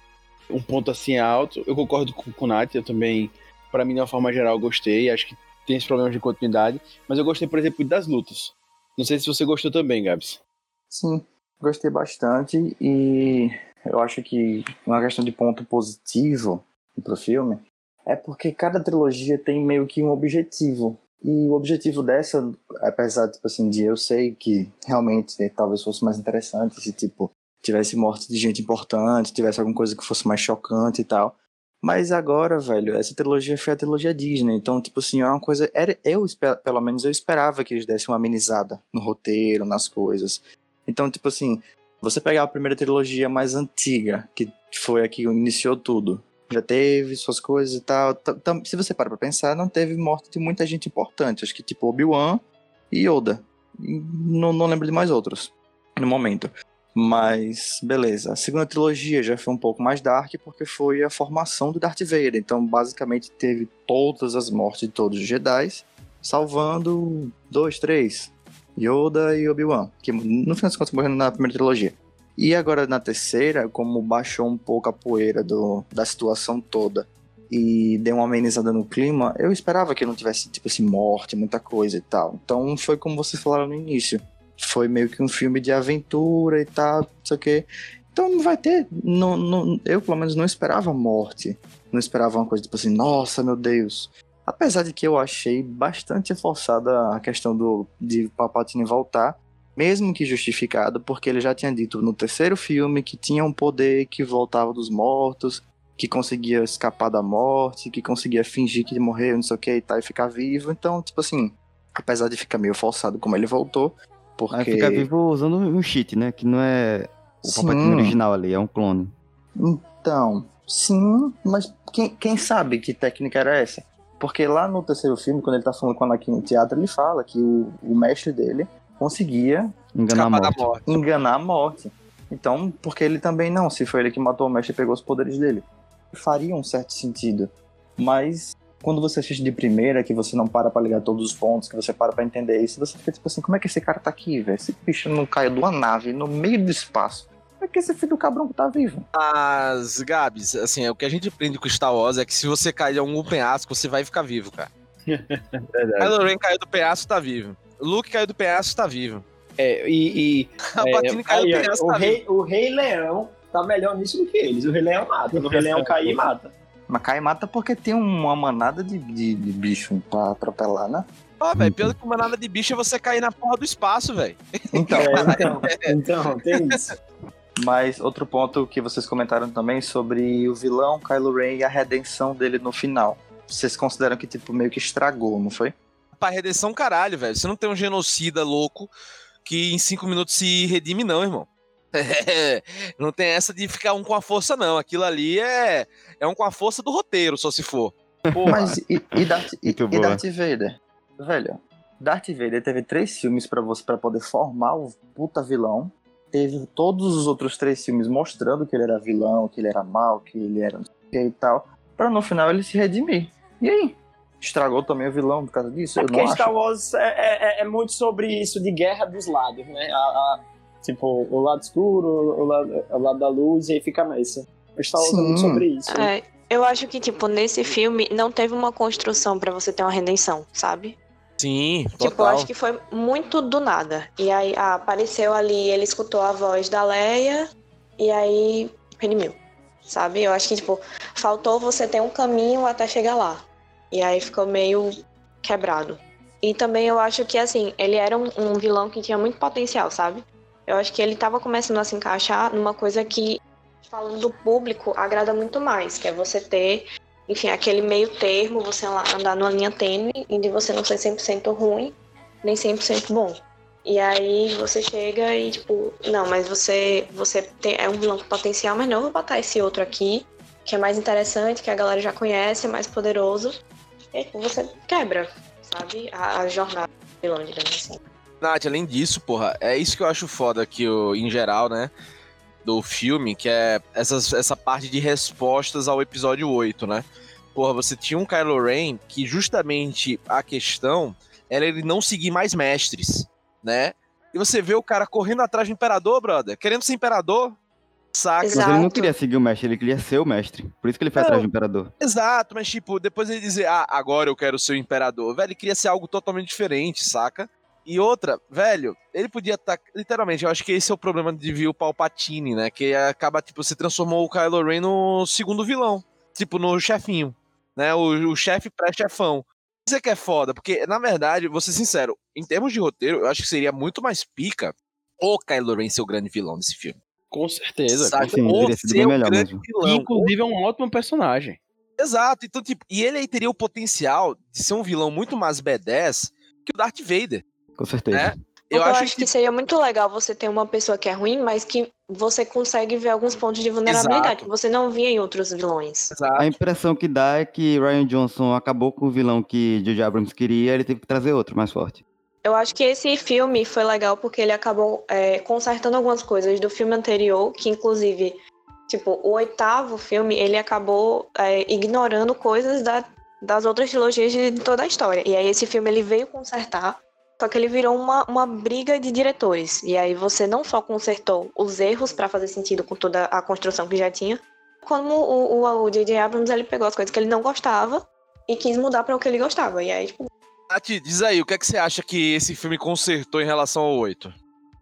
um ponto assim alto. Eu concordo com, com o Nath, eu também, pra mim, de uma forma geral, gostei. Acho que tem esses problemas de continuidade. Mas eu gostei, por exemplo, das lutas. Não sei se você gostou também, Gabs. Sim, gostei bastante e eu acho que uma questão de ponto positivo pro filme é porque cada trilogia tem meio que um objetivo. E o objetivo dessa, apesar tipo assim, de eu sei que realmente talvez fosse mais interessante se tipo tivesse morte de gente importante, tivesse alguma coisa que fosse mais chocante e tal. Mas agora, velho, essa trilogia foi a trilogia Disney, então, tipo assim, é uma coisa. Era, eu, pelo menos, eu esperava que eles dessem uma amenizada no roteiro, nas coisas. Então, tipo assim, Você pegar a primeira trilogia mais antiga, que foi a que iniciou tudo, já teve suas coisas e tal. Se você para pra pensar, não teve morte de muita gente importante. Acho que tipo Obi-Wan e Yoda. Não, não lembro de mais outros no momento. Mas, beleza. A segunda trilogia já foi um pouco mais dark, porque foi a formação do Darth Vader. Então, basicamente, teve todas as mortes de todos os Jedi, salvando dois, três. Yoda e Obi-Wan, que no final das contas morreram na primeira trilogia. E agora na terceira, como baixou um pouco a poeira do, da situação toda e deu uma amenizada no clima, eu esperava que não tivesse, tipo assim, morte, muita coisa e tal. Então foi como vocês falaram no início. Foi meio que um filme de aventura e tal, não sei o quê. Então não vai ter. Não, não, eu, pelo menos, não esperava morte. Não esperava uma coisa tipo assim, nossa, meu Deus. Apesar de que eu achei bastante forçada a questão do, de Palpatine voltar, mesmo que justificado, porque ele já tinha dito no terceiro filme que tinha um poder que voltava dos mortos, que conseguia escapar da morte, que conseguia fingir que morreu, não sei o que e tal, e ficar vivo. Então, tipo assim, apesar de ficar meio forçado como ele voltou, porque. Aí fica vivo usando um cheat, né? Que não é o. Palpatine original ali, é um clone. Então, sim, mas quem, quem sabe que técnica era essa? Porque lá no terceiro filme, quando ele tá falando com o Anakin no teatro, ele fala que o, o mestre dele conseguia Enganar a morte. morte. enganar a morte. Então, porque ele também não, se foi ele que matou o mestre e pegou os poderes dele. Faria um certo sentido. Mas quando você assiste de primeira, que você não para pra ligar todos os pontos, que você para pra entender isso, você fica tipo assim, como é que esse cara tá aqui, velho? Esse bicho não caiu de uma nave no meio do espaço. É que esse filho do cabrão tá vivo? Mas, Gabs, assim, é o que a gente aprende com Star Wars é que se você cair de algum penhasco, você vai ficar vivo, cara. Verdade. Kylo Ren caiu do penhasco, tá vivo. Luke caiu do penhasco, tá vivo. É, e, e A Patine caiu Aí, do penhasco, o, tá vivo. rei, o Rei Leão tá melhor nisso do que eles. O Rei Leão mata. O Rei Leão cair e mata. Mas cai e mata porque tem uma manada de, de, de bicho pra atropelar, né? Ó, velho, pior que uma nada de bicho é você cair na porra do espaço, velho. Então, É, então, então, tem isso. Mas outro ponto que vocês comentaram também sobre o vilão Kylo Ren e a redenção dele no final. Vocês consideram que, tipo, meio que estragou, não foi? Pra redenção, caralho, velho. Você não tem um genocida louco que em cinco minutos se redime, não, irmão. É, não tem essa de ficar um com a força, não. Aquilo ali é, é um com a força do roteiro, só se for. Porra. Mas e, e, Darth, e, e boa. Darth Vader? Velho, Darth Vader teve três filmes pra você para poder formar o puta vilão. Teve todos os outros três filmes mostrando que ele era vilão, que ele era mal, que ele era não sei o que e tal. Pra no final ele se redimir. E aí? Estragou também o vilão por causa disso? É Eu não porque acho. Star Wars é, é- é muito sobre isso de guerra dos lados, né? A- a- tipo, o lado escuro, o lado, o lado da luz, e aí fica nessa. O Star Wars é muito Sim. sobre isso. É, eu acho que, tipo, nesse filme não teve uma construção pra você ter uma redenção, sabe? Sim, Tipo, total. acho que foi muito do nada. E aí ah, apareceu ali, ele escutou a voz da Leia e aí redimiu. Sabe? Eu acho que, tipo, faltou você ter um caminho até chegar lá. E aí ficou meio quebrado. E também eu acho que, assim, ele era um, um vilão que tinha muito potencial, sabe? Eu acho que ele tava começando a se encaixar numa coisa que, falando do público, agrada muito mais, que é você ter, enfim, aquele meio termo, você andar numa linha tênue de você não ser 100% ruim, nem 100% bom. E aí você chega e, tipo, não, mas você, você tem, é um vilão com potencial, mas não, vou botar esse outro aqui, que é mais interessante, que a galera já conhece, é mais poderoso. E aí você quebra, sabe? A, a jornada do vilão, digamos assim. Nath, além disso, porra, é isso que eu acho foda aqui, o- em geral, né? Do filme, que é essas, essa parte de respostas ao episódio 8, né? Porra, você tinha um Kylo Ren que justamente a questão era ele não seguir mais mestres, né? E você vê o cara correndo atrás do imperador, brother, querendo ser imperador, saca? Mas ele não queria seguir o mestre, ele queria ser o mestre. Por isso que ele foi Não. atrás do imperador. Exato, mas tipo, depois ele dizer, ah, agora eu quero ser o imperador. Velho, ele queria ser algo totalmente diferente, saca? E outra, velho, ele podia estar. literalmente, eu acho que esse é o problema de ver o Palpatine, né? Que acaba, tipo, você transformou o Kylo Ren no segundo vilão. Tipo, no chefinho. Né? O, o chefe pré-chefão. Isso é que é foda, porque, na verdade, vou ser sincero, em termos de roteiro, eu acho que seria muito mais pica o Kylo Ren ser o grande vilão desse filme. com certeza. Saca? sim, Ou ser bem o grande mesmo. vilão. E, inclusive, é um ótimo personagem. Exato, então, tipo, e ele aí teria o potencial de ser um vilão muito mais B10 que o Darth Vader, Com certeza. né? Porque eu, acho acho que... seria muito legal você ter uma pessoa que é ruim, mas que você consegue ver alguns pontos de vulnerabilidade Exato. que você não via em outros vilões. A impressão que dá é que Ryan Johnson acabou com o vilão que J.J. Abrams queria, ele teve que trazer outro mais forte. Eu acho que esse filme foi legal porque ele acabou é, consertando algumas coisas do filme anterior, que inclusive, tipo, o oitavo filme, ele acabou é, ignorando coisas da- das outras trilogias de toda a história. E aí esse filme ele veio consertar, só que ele virou uma, uma briga de diretores. E aí você não só consertou os erros pra fazer sentido com toda a construção que já tinha, como o o- o J.J. Abrams ele pegou as coisas que ele não gostava e quis mudar pra o que ele gostava. E aí, tipo, Nath, diz aí, o que é que você acha que esse filme consertou em relação ao 8?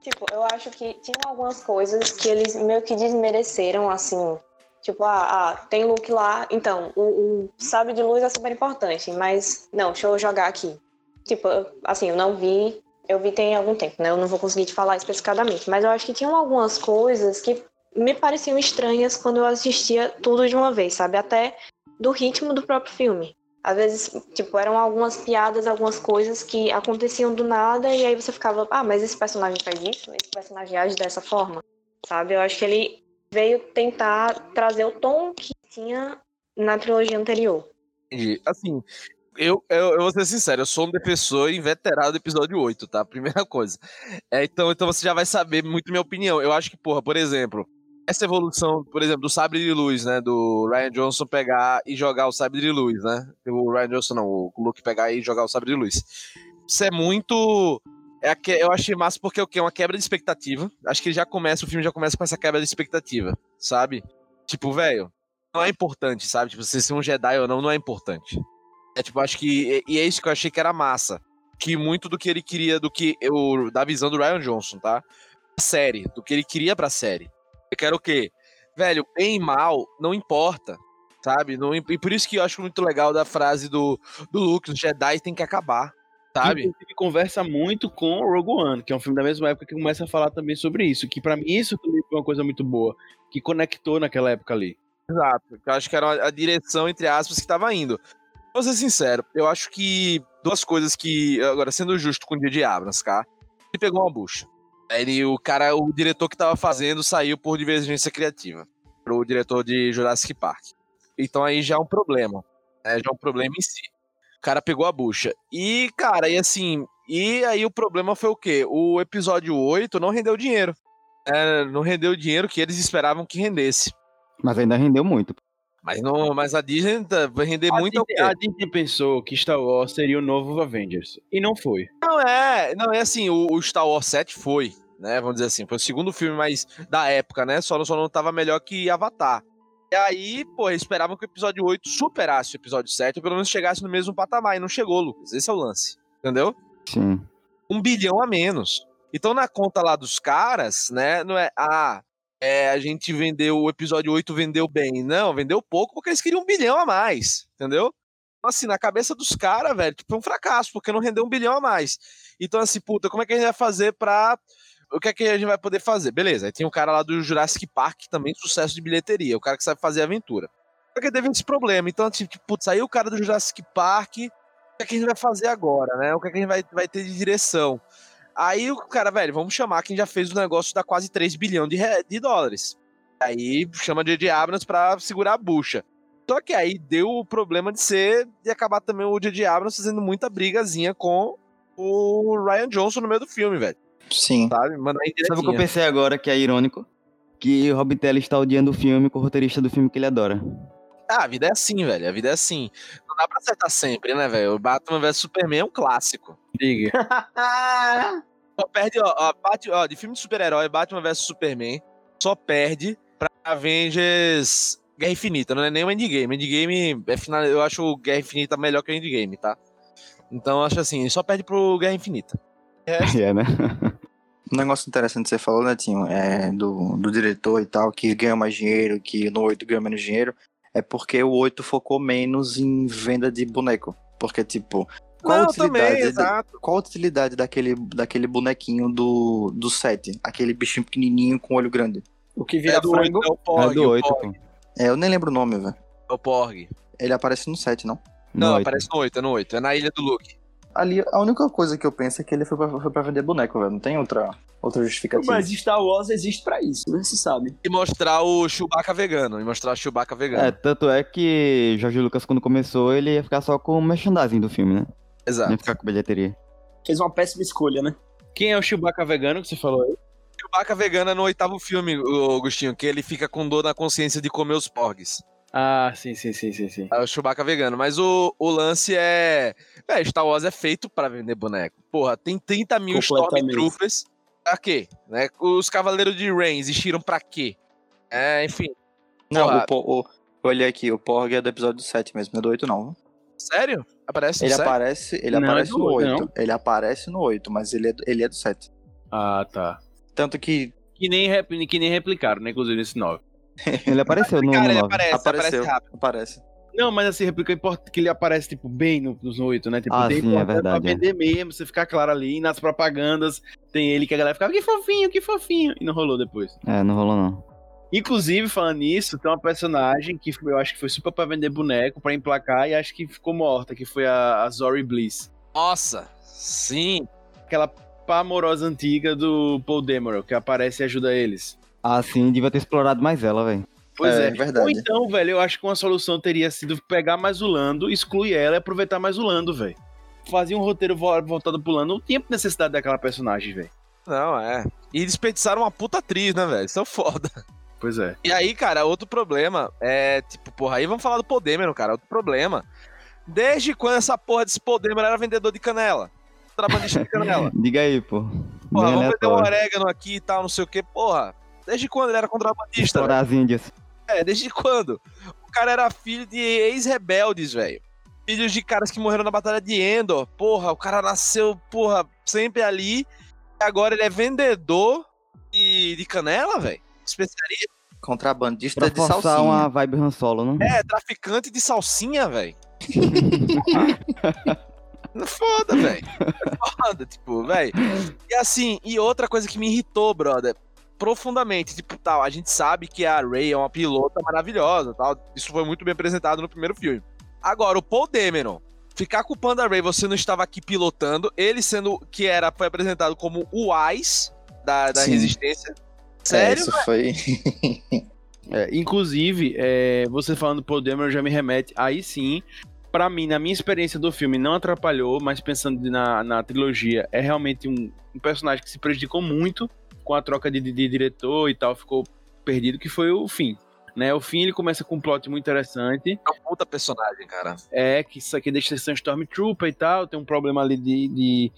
Tipo, eu acho que tinha algumas coisas que eles meio que desmereceram, assim. Tipo, ah, ah, tem Luke lá, então, o, o sabre de luz é super importante, mas não, deixa eu jogar aqui. Tipo, assim, eu não vi, eu vi tem algum tempo, né? Eu não vou conseguir te falar especificadamente, mas eu acho que tinham algumas coisas que me pareciam estranhas quando eu assistia tudo de uma vez, sabe? Até do ritmo do próprio filme. Às vezes, tipo, eram algumas piadas, algumas coisas que aconteciam do nada e aí você ficava, ah, mas esse personagem faz isso? Esse personagem age dessa forma? Sabe? Eu acho que ele veio tentar trazer o tom que tinha na trilogia anterior. Entendi. Assim, eu, eu, eu vou ser sincero, eu sou um defensor inveterado do episódio 8, tá? Primeira coisa. É, então, então você já vai saber muito minha opinião. Eu acho que, porra, por exemplo, essa evolução, por exemplo, do sabre de luz, né? Do Ryan Johnson pegar e jogar o sabre de luz, né? O Ryan Johnson não, o Luke pegar e jogar o sabre de luz. Isso é muito. É que- eu achei massa porque é? Uma quebra de expectativa. Acho que já começa, o filme já começa com essa quebra de expectativa, sabe? Tipo, velho, não é importante, sabe? Tipo, você ser um Jedi ou não, não é importante. É tipo, acho que. E é isso que eu achei que era massa. Que muito do que ele queria, do que eu. Da visão do Ryan Johnson, tá? A série, do que ele queria pra série. Eu quero o quê? Velho, bem e mal, não importa. Sabe? Não, e por isso que eu acho muito legal da frase do, do Luke, os Jedi tem que acabar. Sabe? Inclusive, conversa muito com o Rogue One, que é um filme da mesma época que começa a falar também sobre isso. Que pra mim isso também foi uma coisa muito boa, que conectou naquela época ali. Exato. Eu acho que era a direção, entre aspas, que tava indo. Vou ser sincero, eu acho que duas coisas que. Agora, sendo justo com o J.J. Abrams, cara. Ele pegou uma bucha. Ele, o cara, o diretor que tava fazendo saiu por divergência criativa. Pro diretor de Jurassic Park. Então aí já é um problema. Né? Já é um problema em si. O cara pegou a bucha. E, cara, e assim. E aí o problema foi o quê? O episódio 8 não rendeu dinheiro. É, não rendeu o dinheiro que eles esperavam que rendesse. Mas ainda rendeu muito. Mas, não, mas a Disney tá- vai render muito ao quê? A Disney pensou que Star Wars seria o novo Avengers. E não foi. Não é, não é assim, o, o Star Wars 7 foi, né? Vamos dizer assim, foi o segundo filme mais da época, né? Só, não- só não tava melhor que Avatar. E aí, pô, esperavam que o episódio 8 superasse o episódio 7, ou pelo menos chegasse no mesmo patamar, e não chegou, Lucas. Esse é o lance. Entendeu? Sim. um bilhão a menos. Então, na conta lá dos caras, né, não é, ah, é, a gente vendeu, o episódio 8 vendeu bem. Não, vendeu pouco porque eles queriam um bilhão a mais, entendeu? Então, assim, na cabeça dos caras, velho, tipo, foi um fracasso, porque não rendeu um bilhão a mais. Então, assim, puta, como é que a gente vai fazer pra. O que é que a gente vai poder fazer? Beleza, aí tem o cara lá do Jurassic Park, também sucesso de bilheteria, o cara que sabe fazer aventura. Só que teve esse problema. Então, assim, tipo, putz, saiu o cara do Jurassic Park, o que é que a gente vai fazer agora, né? O que é que a gente vai, vai ter de direção? Aí o cara, velho, vamos chamar quem já fez o negócio da quase 3 bilhões de, de dólares. Aí chama de Abrams pra segurar a bucha. Só que aí deu o problema de ser de acabar também o J.J. Abrams fazendo muita brigazinha com o Ryan Johnson no meio do filme, velho. Sim. Sabe? Mandar Sabe o que eu pensei agora que é irônico? Que o Rob Teller está odiando o filme com o roteirista do filme que ele adora. Ah, a vida é assim, velho. A vida é assim. Dá pra acertar sempre, né, velho? O Batman vs Superman é um clássico. Diga. Só perde, ó, ó, Bat- ó, de filme de super-herói, Batman vs Superman, só perde pra Avengers Guerra Infinita, não é nem o Endgame. Endgame, é final, eu acho o Guerra Infinita melhor que o Endgame, tá? Então eu acho assim, só perde pro Guerra Infinita. É, né? Um negócio interessante que você falou, Netinho, é do, do diretor e tal, que ganha mais dinheiro, que no 8 ganha menos dinheiro, é porque o 8 focou menos em venda de boneco. Porque, tipo, qual a Não, utilidade, também, da- exato. qual a utilidade daquele, daquele bonequinho do, do 7? Aquele bichinho pequenininho com olho grande. O que vira É do frango. oito, é o Porg, é do o 8, Porg, pô. É, eu nem lembro o nome, velho. é o Porg. Ele aparece no 7, não? Não, No aparece no 8, é no 8. É na ilha do Luke. Ali, a única coisa que eu penso é que ele foi pra, foi pra vender boneco, velho. Não tem outra, outra justificativa. Mas Star Wars existe pra isso, né? Se sabe. E mostrar o Chewbacca vegano. E mostrar o Chewbacca vegano. É, tanto é que Jorge Lucas, quando começou, ele ia ficar só com o merchandising do filme, né? Não Exato. ia ficar com bilheteria. Fez uma péssima escolha, né? Quem é o Chewbacca vegano que você falou aí? Chewbacca vegano é no oitavo filme, o Agostinho, que ele fica com dor na consciência de comer os porgs. Ah, sim, sim, sim, sim, sim. É o Chewbacca vegano. Mas o, o lance é. Véi, Star Wars é feito pra vender boneco. Porra, tem 30 mil. Stormtroopers. Pra quê? Né? Os Cavaleiros de Rain existiram pra quê? É, enfim. Não, Porra. o, Po- o, eu olhei aqui, o Porg é do episódio 7 mesmo, não é do 8 não. Sério? Aparece Ele sério? aparece, ele Não, aparece é do no oito, 8. não? Ele aparece no 8, mas ele é, do- ele é do 7. Ah, tá. Tanto que Que nem, que nem replicaram, né? Inclusive nesse 9. Ele apareceu no, Cara, no ele 9. aparece, apareceu, aparece rápido. aparece. Não, mas assim, replica importa que ele aparece, tipo, bem no- nos 8, né? Tipo, Ah, tem sim, é verdade, Pra é. vender mesmo, você ficar claro ali, e nas propagandas tem ele que a galera ficava, que fofinho, que fofinho. E não rolou depois. É, não rolou não. Inclusive, falando nisso, tem uma personagem que eu acho que foi super pra vender boneco, pra emplacar, e acho que ficou morta, que foi a, a Zori Bliss. Nossa, sim. Aquela pá amorosa antiga do Paul Demerol, que aparece e ajuda eles. Ah, sim, devia ter explorado mais ela, velho. Pois É, é. verdade. Ou então, velho, eu acho que uma solução teria sido pegar mais o Lando, excluir ela e aproveitar mais o Lando, velho. Fazia um roteiro vo- voltado pro Lando, não tinha necessidade daquela personagem, velho. Não, é. E desperdiçaram uma puta atriz, né, velho? Isso é foda. Pois é. E aí, cara, outro problema é, tipo, porra, aí vamos falar do Podêmero, cara. Outro problema. Desde quando essa porra desse Podêmero era vendedor de canela? Trabalhista de canela. Diga aí, pô. Porra, Bem vamos vender um orégano aqui e tal, não sei o que. Porra, desde quando ele era contrabandista? Explorar as índias. É, desde quando? O cara era filho de ex-rebeldes, velho. Filhos de caras que morreram na Batalha de Endor. Porra, o cara nasceu, porra, sempre ali. E agora ele é vendedor de, de canela, velho. Especialista. Contrabandista Pra de salsinha. uma vibe Han Solo, não? É, traficante de salsinha, velho. Foda, velho. Foda, tipo, velho. E assim, e outra coisa que me irritou, brother, profundamente, tipo, tal, a gente sabe que a Ray é uma pilota maravilhosa, tal. Isso foi muito bem apresentado no primeiro filme. Agora, o Paul Dameron, ficar culpando a Ray, você não estava aqui pilotando, ele sendo que era foi apresentado como o Ice da, da resistência. É, Sério? isso foi. É, inclusive, é, você falando do Paul Dameron já me remete, aí sim, pra mim, na minha experiência do filme, não atrapalhou, mas pensando na, na trilogia, é realmente um, um personagem que se prejudicou muito com a troca de, de- de diretor e tal, ficou perdido, que foi o fim. Né, o fim ele começa com um plot muito interessante. É um puta personagem, cara. É, que isso aqui deixa de ser um Stormtrooper e tal, tem um problema ali de, de,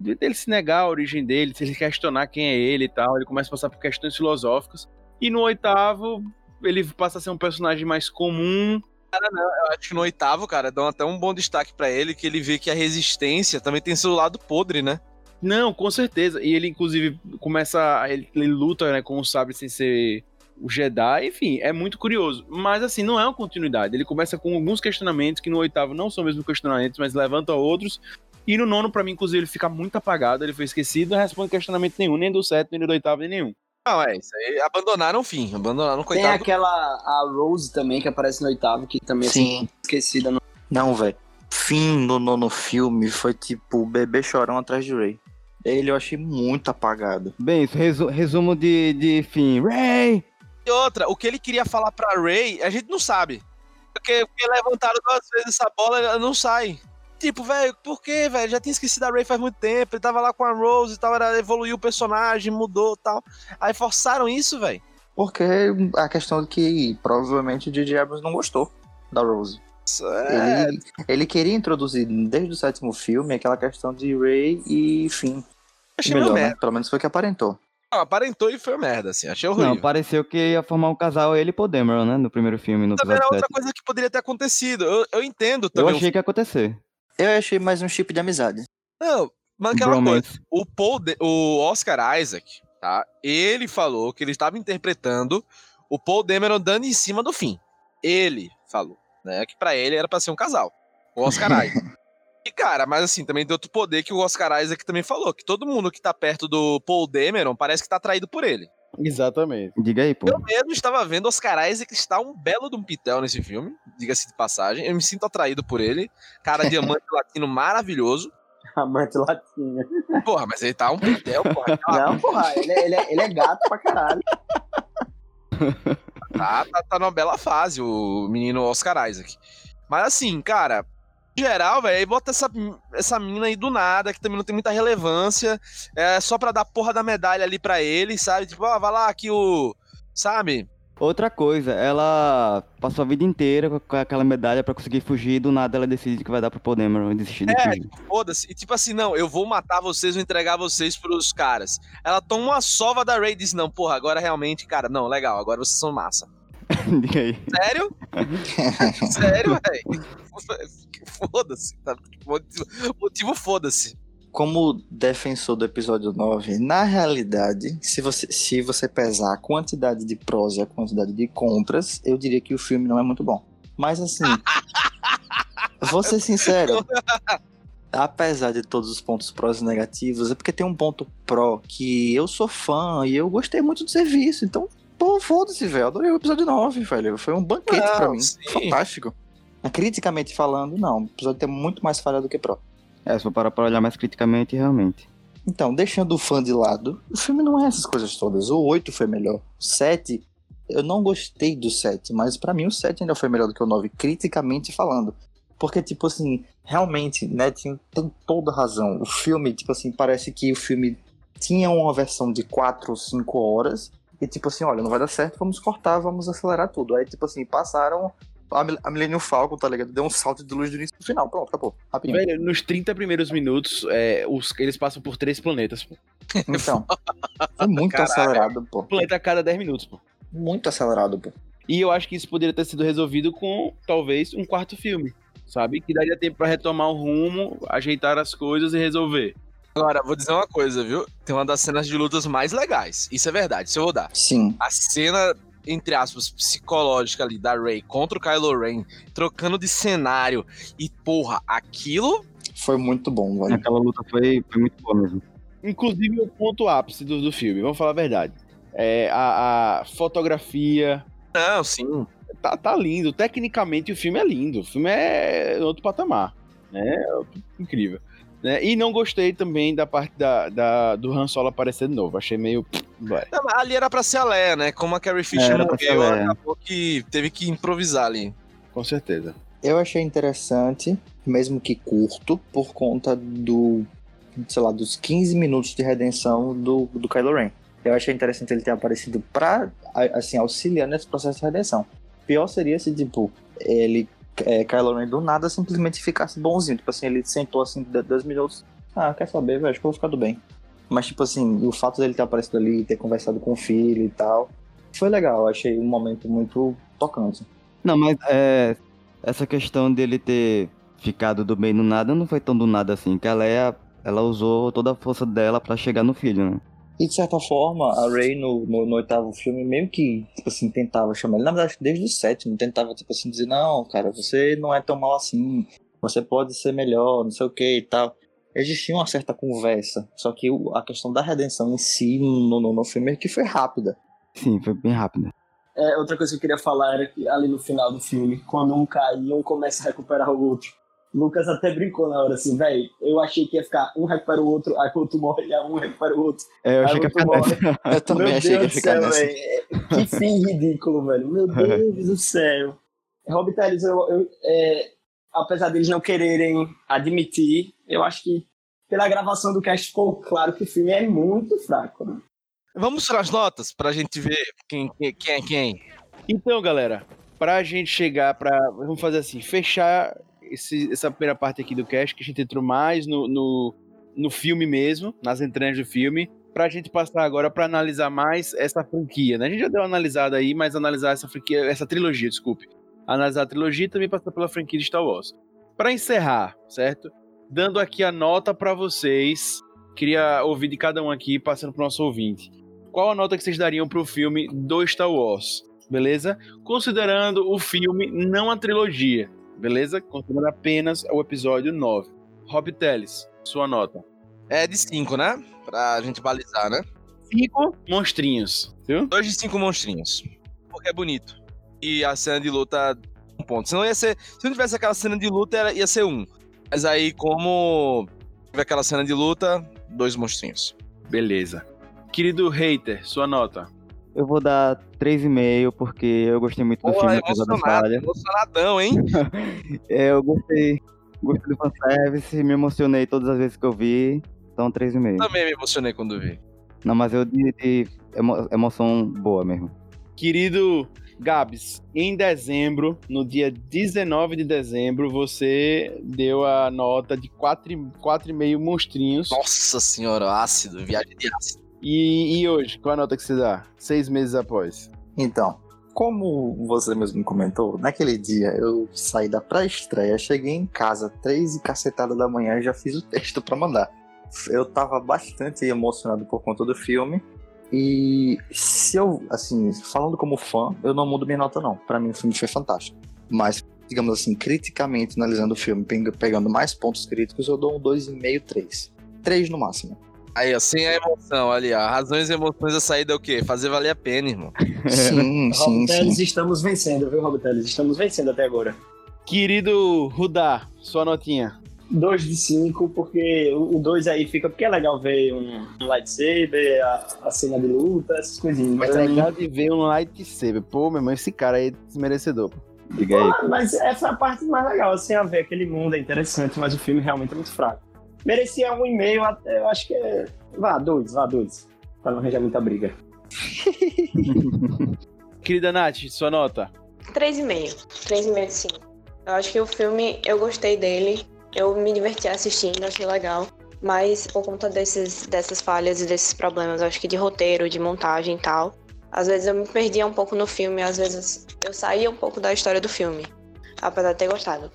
de dele se negar a origem dele, se ele questionar quem é ele e tal, ele começa a passar por questões filosóficas. E no oitavo, ele passa a ser um personagem mais comum. Eu acho que no oitavo, cara, dão até um bom destaque pra ele, que ele vê que a resistência também tem seu lado podre, né? Não, com certeza. E ele, inclusive, começa. a- Ele, ele luta né, com o sabre sem ser o Jedi, enfim, é muito curioso. Mas assim, não é uma continuidade. Ele começa com alguns questionamentos que no oitavo não são mesmo questionamentos, mas levanta outros. E no nono, pra mim, inclusive, ele fica muito apagado, ele foi esquecido, não responde questionamento nenhum, nem do sétimo, nem do oitavo, nem nenhum. Não, é isso aí. Abandonaram o fim, abandonaram o Tem coitado. aquela a Rose também, que aparece no oitavo, que também é Sim. esquecida. No... Não, velho. Fim no nono filme foi tipo o bebê chorão atrás de Ray. Ele eu achei muito apagado. Bem, isso, resu- resumo de, de fim. Ray! E outra, o que ele queria falar pra Ray, a gente não sabe. Porque, porque levantaram duas vezes essa bola, ela não sai. Tipo, velho, por quê, velho? Já tinha esquecido a Ray faz muito tempo, ele tava lá com a Rose e tal, era, evoluiu o personagem, mudou e tal. Aí forçaram isso, velho. Porque a questão de que provavelmente o J.J. Abrams não gostou da Rose. É, Ele, ele queria introduzir desde o sétimo filme aquela questão de Ray e Finn. achei Melhor, né? merda. Pelo menos foi o que aparentou. Não, aparentou e foi merda, assim. Achei horrível. Não, pareceu que ia formar um casal ele e Paul Dameron, né? No primeiro filme, no Também era episódio outra 7. coisa que poderia ter acontecido. Eu, eu entendo Eu também. o achei que ia acontecer. Eu achei mais um chip de amizade. Não, mas aquela coisa. Bromance. O, Paul De- o Oscar Isaac, tá? Ele falou que ele estava interpretando o Paul Dameron dando em cima do fim. Ele falou, né? Que pra ele era pra ser um casal. O Oscar Isaac. E, cara, mas assim, também tem outro poder que o Oscar Isaac também falou, que todo mundo que tá perto do Paul Dameron parece que tá atraído por ele. Exatamente. Diga aí, pô. Eu mesmo estava vendo Oscar Isaac está um belo de um pitel nesse filme, diga-se de passagem. Eu me sinto atraído por ele. Cara, diamante latino maravilhoso. Amante latinha. Porra, mas ele tá um pitel, porra. Não, porra, ele é, ele, é, ele é gato pra caralho. Tá, tá, tá numa bela fase o menino Oscar Isaac. Mas assim, cara, em geral, velho, aí bota essa, essa mina aí do nada, que também não tem muita relevância. É só pra dar porra da medalha ali pra ele, sabe? Tipo, ó, vai lá aqui o. Sabe? Outra coisa, ela passou a vida inteira com- aquela medalha pra conseguir fugir e do nada ela decide que vai dar pro Dameron desistir de É, fugir. tipo, foda-se. E tipo assim, não, eu vou matar vocês, vou entregar vocês pros caras. Ela toma uma sova da Ray e diz, não, porra, agora realmente, cara, não, legal, agora vocês são massa. Diga aí. Sério? Sério, velho? Foda-se. Tá? Motivo, motivo foda-se. Como defensor do episódio 9, na realidade, se você, se você pesar a quantidade de prós e a quantidade de contras, eu diria que o filme não é muito bom. Mas assim, vou ser sincero, apesar de todos os pontos prós e negativos, é porque tem um ponto pró que eu sou fã e eu gostei muito do serviço. Então, pô, foda-se, velho. Adorei o episódio 9, velho. Foi um banquete pra mim. sim. Fantástico. Criticamente falando, não. O episódio tem muito mais falha do que pró. É, se for parar pra olhar mais criticamente, realmente. Então, deixando o fã de lado, o filme não é essas coisas todas. O 8 foi melhor. O 7, eu não gostei do 7, mas pra mim o 7 ainda foi melhor do que o 9, criticamente falando. Porque, tipo assim, realmente, né, tem, tem toda razão. O filme, tipo assim, parece que o filme tinha uma versão de 4 ou 5 horas. E, tipo assim, olha, não vai dar certo, vamos cortar, vamos acelerar tudo. Aí, tipo assim, passaram. A, Mil- a Millennium Falcon, tá ligado? Deu um salto de luz do início pro final. Pronto, acabou. Rapidinho. Velho, nos 30 primeiros minutos, é, os, eles passam por três planetas. Pô. Então, foi muito Caralho. acelerado, pô. Um planeta a cada 10 minutos, pô. Muito acelerado, pô. E eu acho que isso poderia ter sido resolvido com, talvez, um quarto filme. Sabe? Que daria tempo pra retomar o rumo, ajeitar as coisas e resolver. Agora, vou dizer uma coisa, viu? Tem uma das cenas de lutas mais legais. Isso é verdade, isso eu vou dar. Sim. A cena, entre aspas, psicológica ali da Ray contra o Kylo Ren, trocando de cenário. E, porra, aquilo. Foi muito bom, velho. Aquela luta foi, foi muito boa mesmo. Inclusive o ponto ápice do, do filme, vamos falar a verdade. É, a, a fotografia. Não, sim. Tá, tá lindo. Tecnicamente o filme é lindo. O filme é outro patamar. Né? É incrível. Né? E não gostei também da parte da, da- do Han Solo aparecer de novo. Achei meio. Não, ali era pra ser a Leia, né? Como a Carrie Fisher Era pra ser a morreu, Leia. acabou que teve que improvisar ali. Com certeza. Eu achei interessante, mesmo que curto, por conta do, sei lá, dos 15 minutos de redenção do, do Kylo Ren. Eu achei interessante ele ter aparecido pra, a- assim, auxiliar nesse processo de redenção. Pior seria se, tipo, ele, é, Kylo Ren do nada simplesmente ficasse bonzinho. Tipo assim, ele sentou assim, de- dois minutos. Ah, quer saber, velho? Acho que eu vou ficar do bem. Mas, tipo assim, o fato dele ter aparecido ali, ter conversado com o filho e tal, foi legal. Achei um momento muito tocante. Não, mas é, essa questão dele ter ficado do bem do nada não foi tão do nada assim, que a Leia, ela usou toda a força dela pra chegar no filho, né? E de certa forma, a Rey no, no, no oitavo filme meio que, tipo assim, tentava chamar ele. Na verdade, desde o sétimo, tentava, tipo assim, dizer, não, cara, você não é tão mal assim, você pode ser melhor, não sei o que e tal. Existia uma certa conversa, só que a questão da redenção em si no, no, no filme é que foi rápida. Sim, foi bem rápida. É, outra coisa que eu queria falar era que ali no final do filme, quando um cai e um começa a recuperar o outro. Lucas até brincou na hora assim, velho. Eu achei que ia ficar um recupera o outro, aí o outro morre, e aí um recupera o outro. É, eu Aí achei que ia ficar nessa. morre. Eu também Meu achei que ia Deus do ficar céu, nessa. velho. É, Que fim ridículo, velho. Meu Deus do céu. Rob Teles, eu, eu, é, apesar deles não quererem admitir, eu acho que pela gravação do cast ficou claro que o filme é muito fraco. Né? Vamos para as notas pra gente ver quem, quem, quem é quem. Então, galera, pra gente chegar pra. Vamos fazer assim, fechar esse- essa primeira parte aqui do cast, que a gente entrou mais no, no, no filme mesmo, nas entranhas do filme, pra gente passar agora pra analisar mais essa franquia, né? A gente já deu uma analisada aí, mas analisar essa franquia, essa trilogia, desculpe. Analisar a trilogia e também passar pela franquia de Star Wars. Pra encerrar, certo? Dando aqui a nota pra vocês, queria ouvir de cada um aqui, passando pro nosso ouvinte. Qual a nota que vocês dariam pro filme do Star Wars? beleza? Considerando o filme, não a trilogia, beleza? Considerando apenas o episódio 9. Rob Teles, sua nota. É de 5, né? Pra gente balizar, né? Cinco monstrinhos, viu? 2 de 5 monstrinhos. Porque é bonito. E a cena de luta, um ponto. Se não ia ser. Se não tivesse aquela cena de luta, ia ser um. Mas aí, como Teve aquela cena de luta, dois monstrinhos. Beleza. Querido hater, sua nota. Eu vou dar 3,5 porque eu gostei muito do filme, apesar falhas. emocionadão, hein? É, eu gostei, gostei do fanservice, me emocionei todas as vezes que eu vi, então 3,5. Também me emocionei quando vi. Não, mas eu de, de emo- emoção boa mesmo. Querido Gabs, em dezembro, no dia 19 de dezembro, você deu a nota de 4,5 monstrinhos. Nossa senhora, ácido, viagem de ácido. E, e hoje, qual a nota que você dá? Seis meses após. Então, como você mesmo comentou, naquele dia eu saí da pré-estreia, cheguei em casa três e cacetada da manhã e já fiz o texto pra mandar. Eu tava bastante emocionado por conta do filme. E se eu, assim, falando como fã, eu não mudo minha nota não. Pra mim o filme foi fantástico. Mas, digamos assim, criticamente analisando o filme, peg- pegando mais pontos críticos, eu dou um 2,5, 3. 3 no máximo. Aí, ó, sem a emoção ali, ó. Razões e emoções da saída é o quê? Fazer valer a pena, irmão. Sim, sim, Rob Teles, sim. estamos vencendo, viu, Rob Teles? Estamos vencendo até agora. Querido Rudá, sua notinha. 2 de 5, porque o 2 aí fica porque é legal ver um, um lightsaber, a, a cena de luta, essas coisinhas. Mas, É legal de ver um lightsaber. Pô, meu irmão, esse cara aí é desmerecedor. Diga aí. Ah, mas essa é a parte mais legal, assim, a ver aquele mundo é interessante, mas o filme realmente é muito fraco. Merecia um e meio, até, eu acho que é... Vá, dois, vá, dois. Pra não arranjar muita briga. Querida Nath, sua nota. 3,5. 3,5 de 5. Eu acho que o filme, eu gostei dele. Eu me diverti assistindo, achei legal. Mas por conta desses, dessas falhas e desses problemas, eu acho que de roteiro, de montagem e tal, às vezes eu me perdia um pouco no filme, às vezes eu saía um pouco da história do filme. Apesar de ter gostado.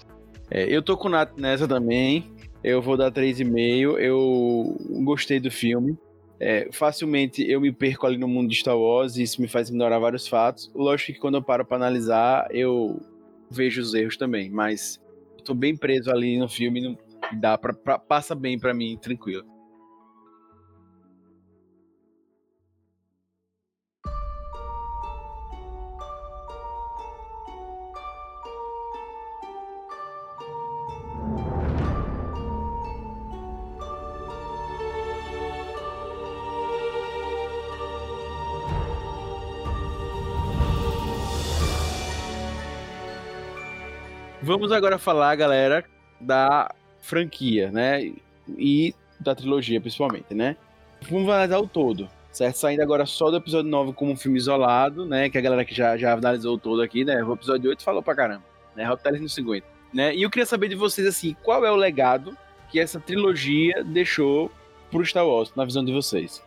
É, eu tô com o Nath nessa também. Eu vou dar 3,5. Eu gostei do filme. É, facilmente eu me perco ali no mundo de Star Wars e isso me faz ignorar vários fatos. Lógico que quando eu paro pra analisar, eu vejo os erros também, mas tô bem preso ali no filme, não dá pra- passa bem pra mim, tranquilo. Vamos agora falar, galera, da franquia, né? E da trilogia, principalmente, né? Vamos analisar o todo, certo? Saindo agora só do episódio 9 como um filme isolado, né? Que a galera que já, já analisou o todo aqui, né? O episódio 8 falou pra caramba, né? Rob no 50, né? E eu queria saber de vocês, assim, qual é o legado que essa trilogia deixou pro Star Wars, na visão de vocês?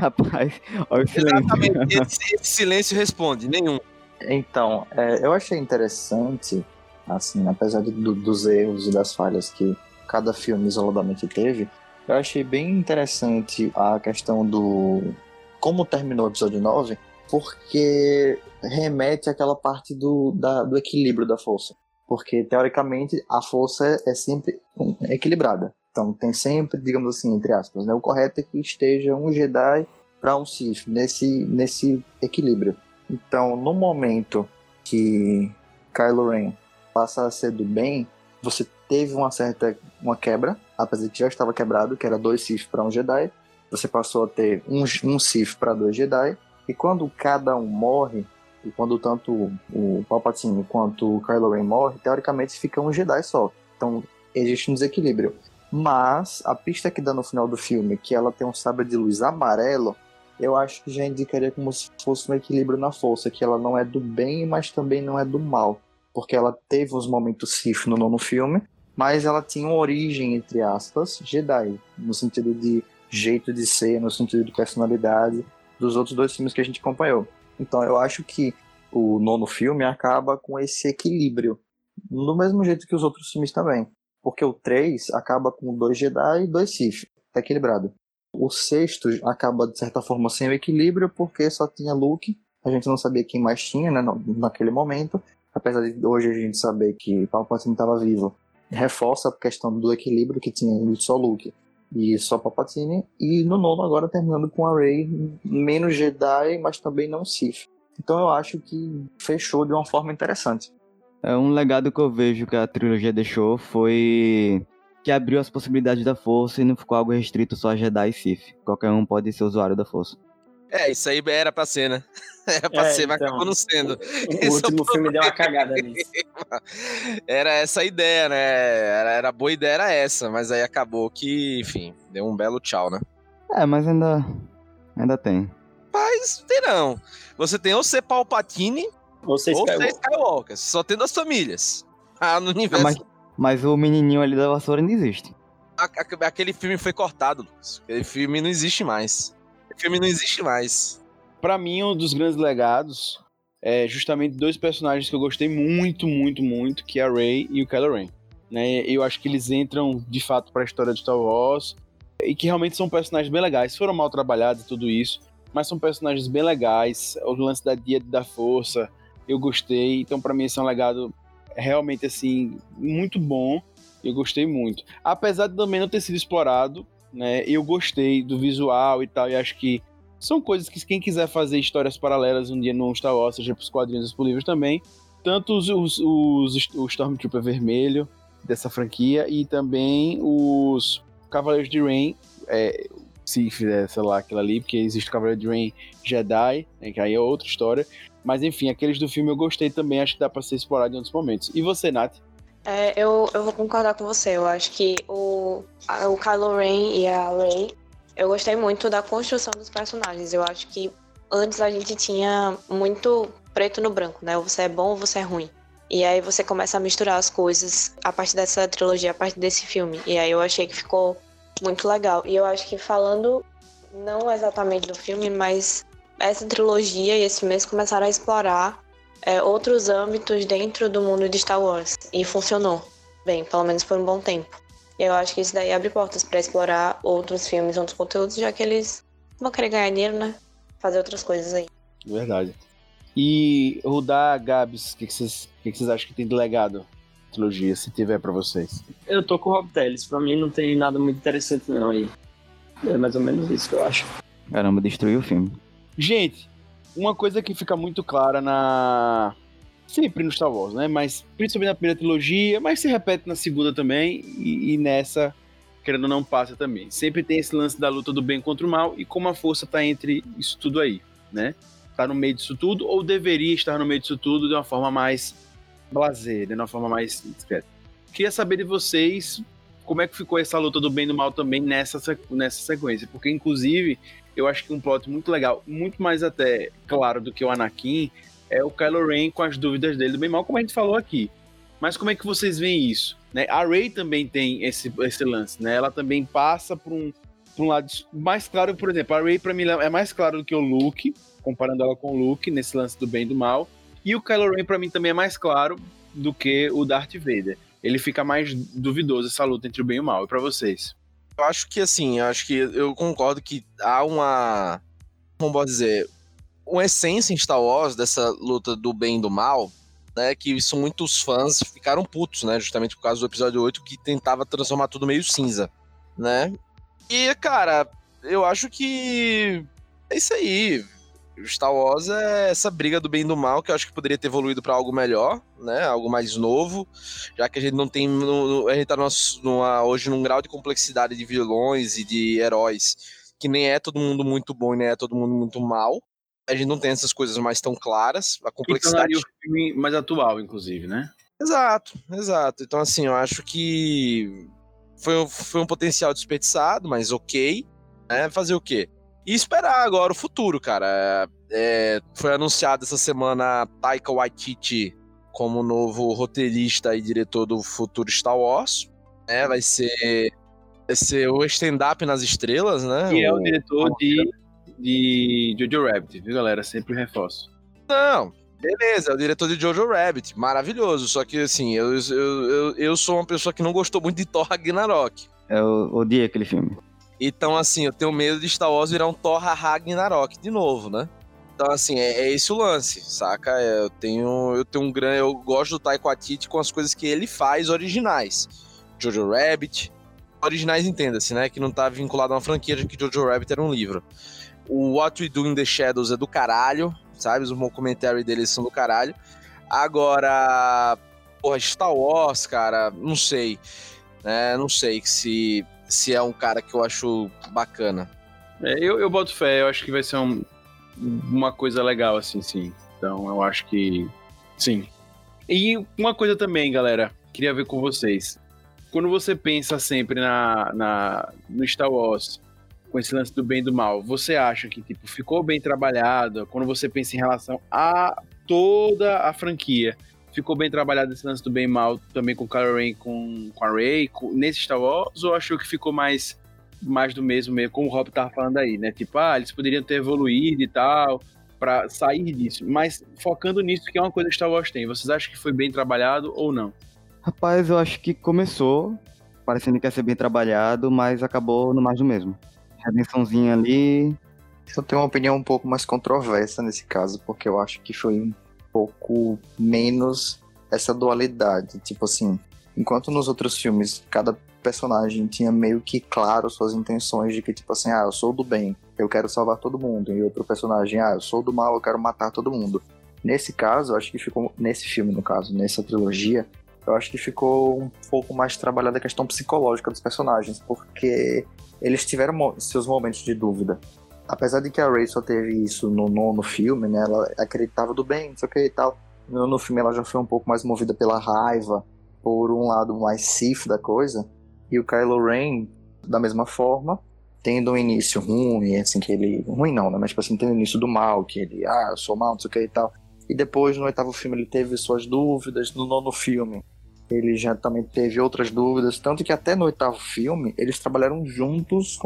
Rapaz, olha o silêncio. Exatamente. Esse, esse silêncio responde, nenhum. Então, é, eu achei interessante, assim, apesar de- do- dos erros e das falhas que cada filme isoladamente teve, eu achei bem interessante a questão do como terminou o episódio 9, porque remete àquela parte do, da- do equilíbrio da força. Porque, teoricamente, a força é sempre equilibrada. Então, tem sempre, digamos assim, entre aspas, né? o correto é que esteja um Jedi para um Sith, nesse, nesse equilíbrio. Então, no momento que Kylo Ren passa a ser do bem, você teve uma certa uma quebra, apesar de que já estava quebrado, que era dois Sith para um Jedi. Você passou a ter um, um Sith para dois Jedi. E quando cada um morre, e quando tanto o Palpatine quanto o Kylo Ren morre, teoricamente fica um Jedi só. Então, existe um desequilíbrio. Mas a pista que dá no final do filme, que ela tem um sabre de luz amarelo, eu acho que já indicaria como se fosse um equilíbrio na força, que ela não é do bem, mas também não é do mal. Porque ela teve os momentos Sith no nono filme, mas ela tinha uma origem, entre aspas, Jedi, no sentido de jeito de ser, no sentido de personalidade, dos outros dois filmes que a gente acompanhou. Então eu acho que o nono filme acaba com esse equilíbrio, do mesmo jeito que os outros filmes também. Porque o 3 acaba com dois Jedi e dois Sith, tá equilibrado. O sexto acaba, de certa forma, sem o equilíbrio, porque só tinha Luke. A gente não sabia quem mais tinha, né, naquele momento. Apesar de hoje a gente saber que Palpatine estava vivo. Reforça a questão do equilíbrio que tinha só Luke e só Palpatine. E no nono agora terminando com a Rey, menos Jedi, mas também não Sith. Então eu acho que fechou de uma forma interessante. É um legado que eu vejo que a trilogia deixou foi que abriu as possibilidades da força e não ficou algo restrito só a Jedi e Sith. Qualquer um pode ser usuário da força. É, isso aí era pra ser, né? Era pra É, ser, mas então. acabou não sendo. O é o último filme deu uma cagada nisso. Era essa a ideia, né? Era, era a boa ideia, era essa, mas aí acabou que, enfim, deu um belo tchau, né? É, mas ainda ainda tem. Mas tem não. Você tem ou ser Palpatine Você ou ser Skywalker. Skywalker. Só tem duas famílias. Ah, no universo. Mas, mas o menininho ali da vassoura ainda existe. A- a- aquele filme foi cortado, Lucas. Aquele filme não existe mais. Aquele filme não existe mais. Pra mim, um dos grandes legados é justamente dois personagens que eu gostei muito, muito, muito, que é a Rey e o Kylo Ren. Né? Eu acho que eles entram, de fato, pra história de Star Wars e que realmente são personagens bem legais. Foram mal trabalhados e tudo isso, mas são personagens bem legais. O lance da Dia da Força, eu gostei. Então, pra mim, esse é um legado realmente, assim, muito bom. Eu gostei muito. Apesar de também não ter sido explorado, né? Eu gostei do visual e tal, e acho que são coisas que quem quiser fazer histórias paralelas um dia no Star Wars, seja pros quadrinhos ou pros livros também, tanto os, os, os, o Stormtrooper vermelho dessa franquia e também os Cavaleiros de Rain, é, se fizer, sei lá, aquilo ali, porque existe o Cavaleiro de Rain Jedi, né, que aí é outra história, mas enfim, aqueles do filme eu gostei também, acho que dá pra ser explorado em outros momentos. E você, Nath? É, eu, eu vou concordar com você. Eu acho que o, a- o Kylo Ren e a Rey, eu gostei muito da construção dos personagens. Eu acho que antes a gente tinha muito preto no branco, né? Ou você é bom ou você é ruim. E aí você começa a misturar as coisas a partir dessa trilogia, a partir desse filme. E aí eu achei que ficou muito legal. E eu acho que falando não exatamente do filme, mas essa trilogia e esse mês começaram a explorar é, outros âmbitos dentro do mundo de Star Wars. E funcionou bem, pelo menos por um bom tempo. E eu acho que isso daí abre portas para explorar outros filmes, outros conteúdos, já que eles vão querer ganhar dinheiro, né? Fazer outras coisas aí. Verdade. E Rudá, Gabs, o que, que, vocês, o que, que vocês acham que tem de legado? Trilogia, se tiver pra vocês. Eu tô com o Rob Teles. Pra mim não tem nada muito interessante não aí. É mais ou menos isso que eu acho. Caramba, destruiu o filme. Gente, uma coisa que fica muito clara na. Sempre no Star Wars, né? Mas principalmente na primeira trilogia, mas se repete na segunda também, e, e nessa, querendo ou não, passa também. Sempre tem esse lance da luta do bem contra o mal e como a força tá entre isso tudo aí, né? Tá no meio disso tudo, ou deveria estar no meio disso tudo de uma forma mais blazer, de uma forma mais discreta. Queria saber de vocês como é que ficou essa luta do bem e do mal também nessa, nessa sequência, porque inclusive eu acho que um plot muito legal, muito mais até claro do que o Anakin, é o Kylo Ren com as dúvidas dele do bem mal, como a gente falou aqui. Mas como é que vocês veem isso? Né? A Rey também tem esse, esse lance, né? Ela também passa por um, por um lado mais claro, por exemplo, a Rey pra mim é mais claro do que o Luke, comparando ela com o Luke nesse lance do bem e do mal. E o Kylo Ren pra mim também é mais claro do que o Darth Vader. Ele fica mais duvidoso essa luta entre o bem e o mal. E pra vocês? Eu acho que assim, eu acho que eu concordo que há uma. Como posso dizer? Uma essência em Star Wars dessa luta do bem e do mal, né? Que isso muitos fãs ficaram putos, né? Justamente por causa do episódio 8, que tentava transformar tudo meio cinza, né? E, cara, eu acho que é isso aí. Star Wars é essa briga do bem e do mal que eu acho que poderia ter evoluído pra algo melhor, né? Algo mais novo, já que a gente não tem. no- a gente tá numa, hoje num grau de complexidade de vilões e de heróis que nem é todo mundo muito bom e nem é todo mundo muito mal. A gente não tem essas coisas mais tão claras. A complexidade. tornaria o filme mais atual, inclusive, né? Exato, exato. Então, assim, eu acho que foi, um- foi um potencial desperdiçado, mas ok. Né? Fazer o quê? E esperar agora o futuro, cara. É, foi anunciado essa semana Taika Waititi como novo roteirista e diretor do futuro Star Wars. né? vai ser vai ser o stand-up nas estrelas, né? E é o O- diretor de, de Jojo Rabbit, viu, galera? Sempre reforço. Não, beleza, é o diretor de Jojo Rabbit, maravilhoso. Só que assim, eu, eu, eu, eu sou uma pessoa que não gostou muito de Thor Ragnarok. Eu odiei aquele filme. Então, assim, eu tenho medo de Star Wars virar um Thor Ragnarok de novo, né? Então, assim, é, é esse o lance, saca? É, Eu tenho, eu tenho um grande. Eu gosto do Taika Waititi com as coisas que ele faz originais. Jojo Rabbit. Originais, entenda-se, né? Que não tá vinculado a uma franquia, já que Jojo Rabbit era um livro. O What We Do in the Shadows é do caralho, sabe? Os documentários deles são do caralho. Agora, Porra, Star Wars, cara, não sei. né? não sei se, se é um cara que eu acho bacana. É, eu, eu boto fé, eu acho que vai ser um- uma coisa legal, assim, sim. Então eu acho que sim. E uma coisa também, galera, queria ver com vocês. Quando você pensa sempre na, na, no Star Wars, com esse lance do bem e do mal, você acha que tipo, ficou bem trabalhado? Quando você pensa em relação a toda a franquia, ficou bem trabalhado esse lance do bem e mal também com o Kylo Ren, com, com a Rey, com- nesse Star Wars? Ou achou que ficou mais mais do mesmo mesmo, como o Rob tava falando aí, né? Tipo, ah, eles poderiam ter evoluído e tal, pra sair disso. Mas focando nisso, que é uma coisa que Star Wars tem. Vocês acham que foi bem trabalhado ou não? Rapaz, eu acho que começou parecendo que ia ser bem trabalhado, mas acabou no mais do mesmo. Redençãozinha ali. Eu tenho uma opinião um pouco mais controversa nesse caso, porque eu acho que foi um pouco menos essa dualidade. Tipo assim, enquanto nos outros filmes cada personagem tinha meio que claro suas intenções de que, tipo assim, ah, eu sou do bem, eu quero salvar todo mundo, e outro personagem, ah, eu sou do mal, eu quero matar todo mundo. Nesse caso, acho que ficou. Nesse filme, no caso, nessa trilogia, eu acho que ficou um pouco mais trabalhada a questão psicológica dos personagens, porque eles tiveram seus momentos de dúvida. Apesar de que a Rey só teve isso no nono filme, né? Ela acreditava do bem, não sei o que e tal. No, no filme ela já foi um pouco mais movida pela raiva, por um lado mais Sith da coisa. E o Kylo Ren, da mesma forma, tendo um início ruim, assim, que ele. Ruim não, né? Mas tipo assim, tendo o início do mal, que ele, ah, eu sou mal, não sei o que e tal. E depois, no oitavo filme, ele teve suas dúvidas. No nono filme, ele já também teve outras dúvidas. Tanto que até no oitavo filme, eles trabalharam juntos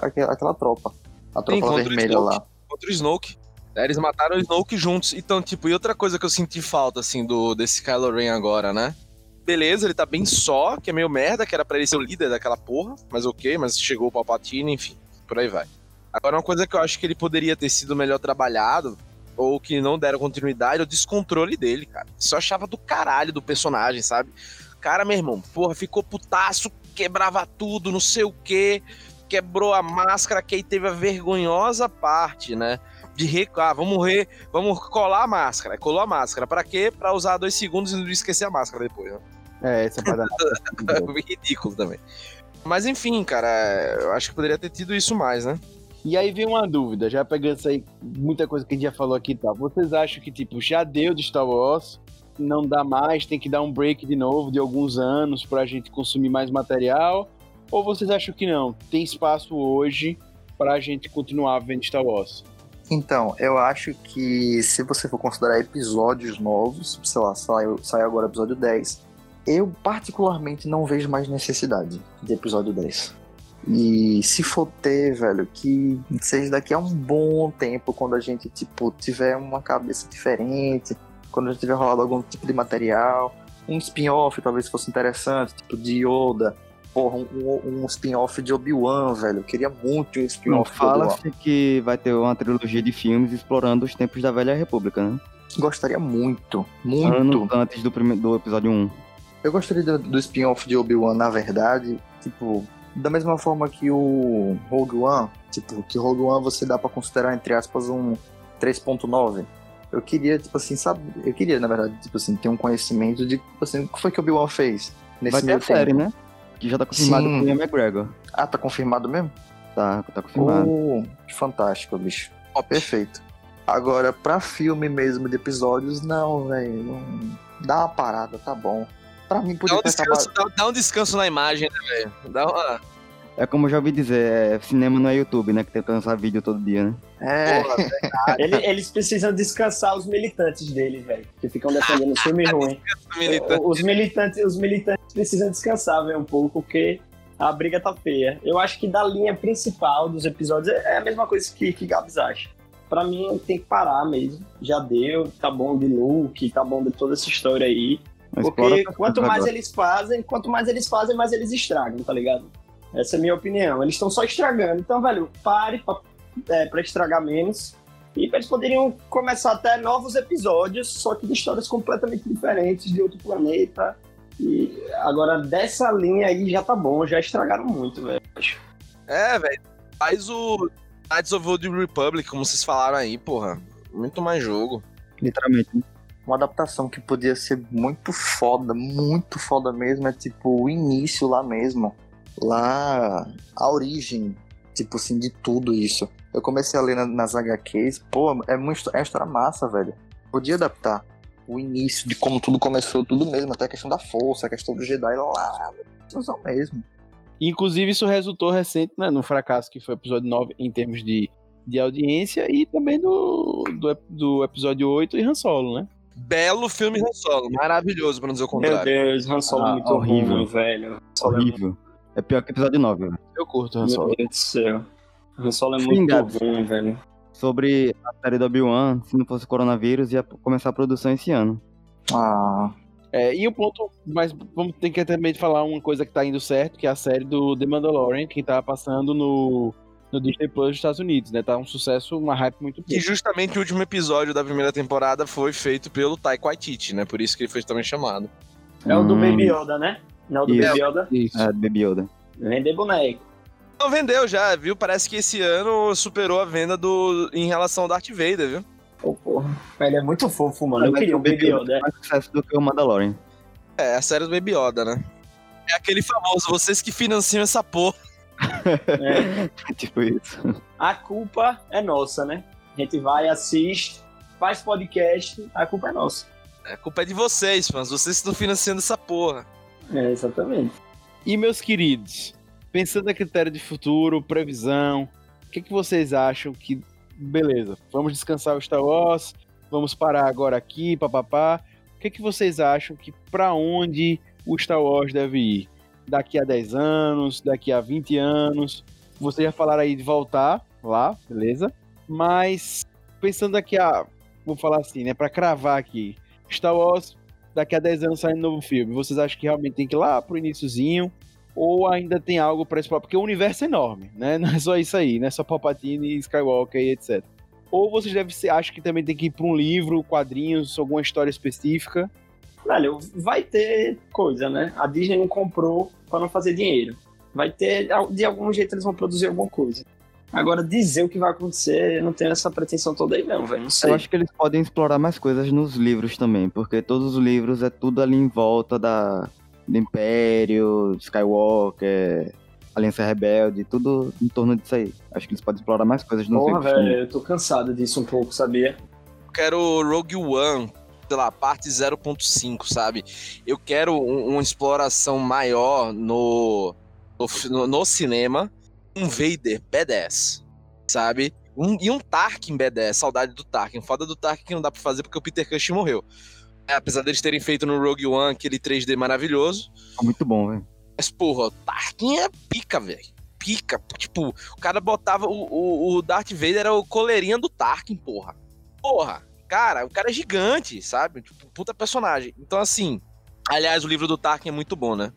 aque- aquela tropa. A Sim, tropa o vermelha Snoke. lá. Contra o Snoke. É, Eles mataram o Snoke juntos. Então, tipo, e outra coisa que eu senti falta, assim, do, desse Kylo Ren agora, né? Beleza, ele tá bem só, que é meio merda, que era pra ele ser o líder daquela porra, mas ok, mas chegou o Palpatine, enfim, por aí vai. Agora, uma coisa que eu acho que ele poderia ter sido melhor trabalhado, ou que não deram continuidade, é o descontrole dele, cara. Só achava do caralho do personagem, sabe? Cara, meu irmão, porra, ficou putaço, quebrava tudo, não sei o quê, quebrou a máscara, que aí teve a vergonhosa parte, né? De recuar, vamos re, vamos colar a máscara. Colou a máscara. Pra quê? Pra usar dois segundos e não esquecer a máscara depois, né? É, essa parada. Ridículo também. Mas enfim, cara, eu acho que poderia ter tido isso mais, né? E aí vem uma dúvida, já pegando isso aí, muita coisa que a gente já falou aqui e tal. Vocês acham que, tipo, já deu de Star Wars, não dá mais, tem que dar um break de novo de alguns anos pra gente consumir mais material? Ou vocês acham que não? Tem espaço hoje pra gente continuar vendo Star Wars? Então, eu acho que se você for considerar episódios novos, sei lá, saiu, saiu agora episódio 10, eu particularmente não vejo mais necessidade de episódio 10. E se for ter, velho, que seja daqui a um bom tempo, quando a gente, tipo, tiver uma cabeça diferente, quando a gente tiver rolado algum tipo de material, um spin-off talvez fosse interessante, tipo de Yoda, porra, um, um- spin-off de Obi-Wan, velho, eu queria muito um spin-off de Obi-Wan. fala-se que vai ter uma trilogia de filmes explorando os tempos da Velha República, né? Gostaria muito, muito. Anos antes do, prime- do episódio 1. Eu gostaria do, do spin-off de Obi-Wan, na verdade, tipo, da mesma forma que o Rogue One, tipo, que Rogue One você dá pra considerar, entre aspas, um 3.9. Eu queria, tipo assim, sabe, eu queria, na verdade, tipo assim, ter um conhecimento de, tipo assim, o que foi que o Obi-Wan fez nesse Vai ter meio a série, tempo. né? Que já tá confirmado Sim. com o Ian McGregor. Ah, tá confirmado mesmo? Tá, tá confirmado. Que fantástico, bicho. Perfeito. Agora, pra filme mesmo de episódios, não, velho. não- Dá uma parada, tá bom. Pra mim, Dá podia um, ter descanso, acabado. dá, dá um descanso na imagem, né, velho? Dá uma. É como eu já ouvi dizer, é cinema no YouTube, né? Que tenta lançar vídeo todo dia, né? É, Ele- eles precisam descansar os militantes deles, velho. Que ficam defendendo o filme ruim. militante. Os militantes, os militantes precisam descansar, velho, um pouco, porque a briga tá feia. Eu acho que da linha principal dos episódios é a mesma coisa que, que Gabs acha. Pra mim tem que parar mesmo. Já deu, tá bom de Luke, tá bom de toda essa história aí. Mas Porque quanto mais agora. eles fazem, quanto mais eles fazem, mais eles estragam, tá ligado? Essa é a minha opinião. Eles estão só estragando. Então, velho, pare pra, é, pra estragar menos. E eles poderiam começar até novos episódios, só que de histórias completamente diferentes, de outro planeta. E agora, dessa linha aí já tá bom, já estragaram muito, velho. É, velho. Faz o Knights of the Republic, como vocês falaram aí, porra. Muito mais jogo. Literalmente. né? uma adaptação que podia ser muito foda, muito foda mesmo, é tipo o início lá mesmo. Lá, a origem, tipo assim, de tudo isso. Eu comecei a ler na- nas HQs, pô, é uma é uma história massa, velho. Podia adaptar o início de como tudo começou, tudo mesmo, até a questão da força, a questão do Jedi lá, não mesmo. Inclusive, isso resultou recente né, no fracasso que foi o episódio 9 em termos de, de audiência e também do, do, do episódio 8 e Han Solo, né? Belo filme Han Solo, maravilhoso, pra não dizer o Meu contrário. Deus, Han Solo Ah, é muito horrível. ruim, velho. É muito- Horrível. É pior que episódio 9, velho. Eu curto Han Meu Solo. Deus do céu. Han Solo é Sim, muito ruim, velho. Sobre a série do Obi-Wan, se não fosse coronavírus, ia começar a produção esse ano. Ah, É, e um ponto, mas vamos ter que também falar uma coisa que tá indo certo, que é a série do The Mandalorian, que tá passando no, no Disney Plus dos Estados Unidos, né? Tá um sucesso, uma hype muito E boa. justamente o último episódio da primeira temporada foi feito pelo Taika Waititi, né? Por isso que ele foi também chamado. É o do Hum, Baby Yoda, né? Não é o do Isso. Baby Yoda? Isso. É, Baby Yoda. Vender boneco. Não vendeu já, viu? Parece que esse ano superou a venda do em relação ao Darth Vader, viu? Pô, porra. Ele é muito fofo, mano. Eu Mas queria o o Baby Yoda. tem mais sucesso do que o Mandalorian. É, a série do Baby Yoda, né? É aquele famoso, vocês que financiam essa porra. É. tipo isso. A culpa é nossa, né? A gente vai, assiste, faz podcast, a culpa é nossa. A culpa é de vocês, fãs. Vocês estão financiando essa porra. É, exatamente. E meus queridos, pensando a critério de futuro, previsão, o que, que vocês acham que. Beleza, vamos descansar o Star Wars, vamos parar agora aqui, papapá. O que, que vocês acham que pra onde o Star Wars deve ir? Daqui a 10 anos, daqui a 20 anos? Vocês já falaram aí de voltar lá, beleza? Mas pensando daqui a. Vou falar assim, né? Pra cravar aqui. Star Wars, daqui a 10 anos sai um novo filme. Vocês acham que realmente tem que ir lá pro iníciozinho? Ou ainda tem algo pra explorar? Porque o universo é enorme, né? Não é só isso aí, não é só Palpatine, Skywalker e etc. Ou vocês devem ser, acham que também tem que ir pra um livro, quadrinhos, alguma história específica. Velho, vai ter coisa, né? A Disney não comprou pra não fazer dinheiro. Vai ter, de algum jeito eles vão produzir alguma coisa. Agora, dizer o que vai acontecer, eu não tenho essa pretensão toda aí, não, velho. Não sei. Eu acho que eles podem explorar mais coisas nos livros também, porque todos os livros é tudo ali em volta da, do Império, Skywalker, Aliança Rebelde, tudo em torno disso aí. Acho que eles podem explorar mais coisas nos Porra, livros. também. velho, eu tô cansado disso um pouco, sabia? Eu quero Rogue One, sei lá, parte 0.5, sabe? Eu quero um- uma exploração maior no, no- no cinema. Um Vader B10, sabe? Um, e um Tarkin B10, saudade do Tarkin. Foda do Tarkin que não dá pra fazer porque o Peter Cushing morreu. É, apesar deles terem feito no Rogue One aquele 3D maravilhoso. Muito bom, velho. Mas, porra, o Tarkin é pica, velho. Pica. Tipo, o cara botava. O, o, o Darth Vader era o coleirinha do Tarkin, porra. Porra, cara, o cara é gigante, sabe? Tipo, puta personagem. Então, assim. Aliás, o livro do Tarkin é muito bom, né?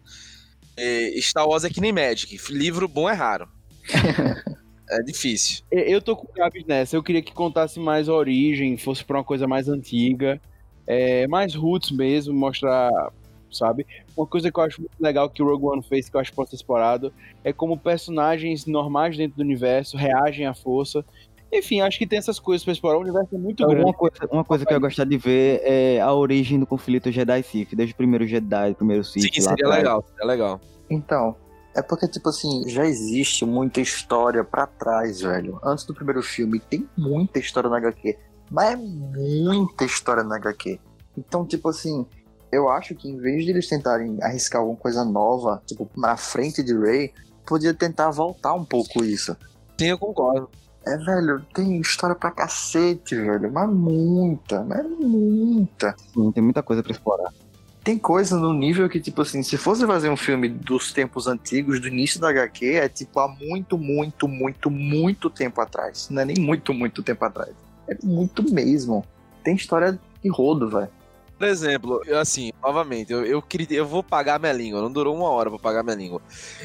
É, Star Wars é que nem Magic. Livro bom é raro. é difícil. Eu tô com o Gabs nessa. Eu queria que contasse mais a origem, fosse pra uma coisa mais antiga, é, mais roots mesmo, mostrar, sabe? Uma coisa que eu acho muito legal que o Rogue One fez, que eu acho que pode ser explorado, é como personagens normais dentro do universo reagem à força. Enfim, acho que tem essas coisas pra explorar. O universo é muito grande. Uma coisa, uma coisa que eu ia gostar de ver é a origem do conflito Jedi-Sith, desde o primeiro Jedi, o primeiro Sith. Sim, lá seria atrás. legal. Seria legal. Então, é porque, tipo assim, já existe muita história pra trás, velho. Antes do primeiro filme, tem muita história na HQ. Mas é muita história na HQ. Então, tipo assim, eu acho que em vez de eles tentarem arriscar alguma coisa nova, tipo, na frente de Rey, podia tentar voltar um pouco isso. Sim, eu concordo. É, velho, tem história pra cacete, velho. Mas muita, mas muita. Sim, tem muita coisa pra explorar. Tem coisa no nível que, tipo assim, se fosse fazer um filme dos tempos antigos, do início da HQ, é tipo há muito, muito, muito, muito tempo atrás. Não é nem muito, muito tempo atrás. É muito mesmo. Tem história de rodo, velho. Por exemplo, eu, assim, novamente, eu, eu, queria, eu vou pagar minha língua. Não durou uma hora pra pagar minha língua.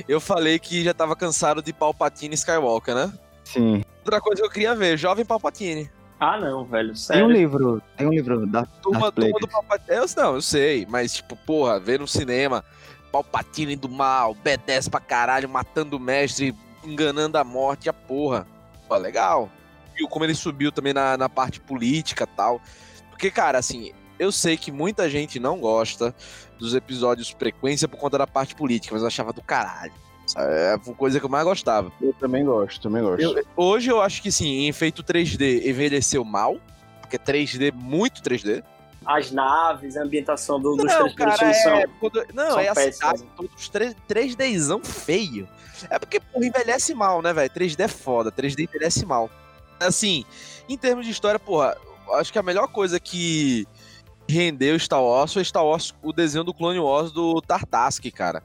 Eu falei que já tava cansado de Palpatine e Skywalker, né? Sim. Outra coisa que eu queria ver, Jovem Palpatine. Ah, não, velho. Tem um Sério. livro, tem um livro da Turma, turma do Palpatine. Eu, não, eu sei, mas, tipo, porra, ver no cinema Palpatine do mal, B10 pra caralho, matando o mestre, enganando a morte, a porra. Pô, legal. Viu como ele subiu também na, na parte política e tal. Porque, cara, assim, eu sei que muita gente não gosta dos episódios frequência por conta da parte política, mas eu achava do caralho. É a coisa que eu mais gostava. Eu também gosto, também gosto. Eu- hoje eu acho que sim, em efeito 3D envelheceu mal, porque 3D, muito 3D. As naves, a ambientação do- dos Não, três primeiros cara, filmes é, são. quando- não, são é a péssimas. cidade, todos 3, 3Dzão feio. É porque, porra, envelhece mal, né, velho? 3D é foda, 3D envelhece mal. Assim, em termos de história, porra, acho que a melhor coisa que rendeu Star Wars foi Star Wars, o desenho do Clone Wars do Tartask, cara.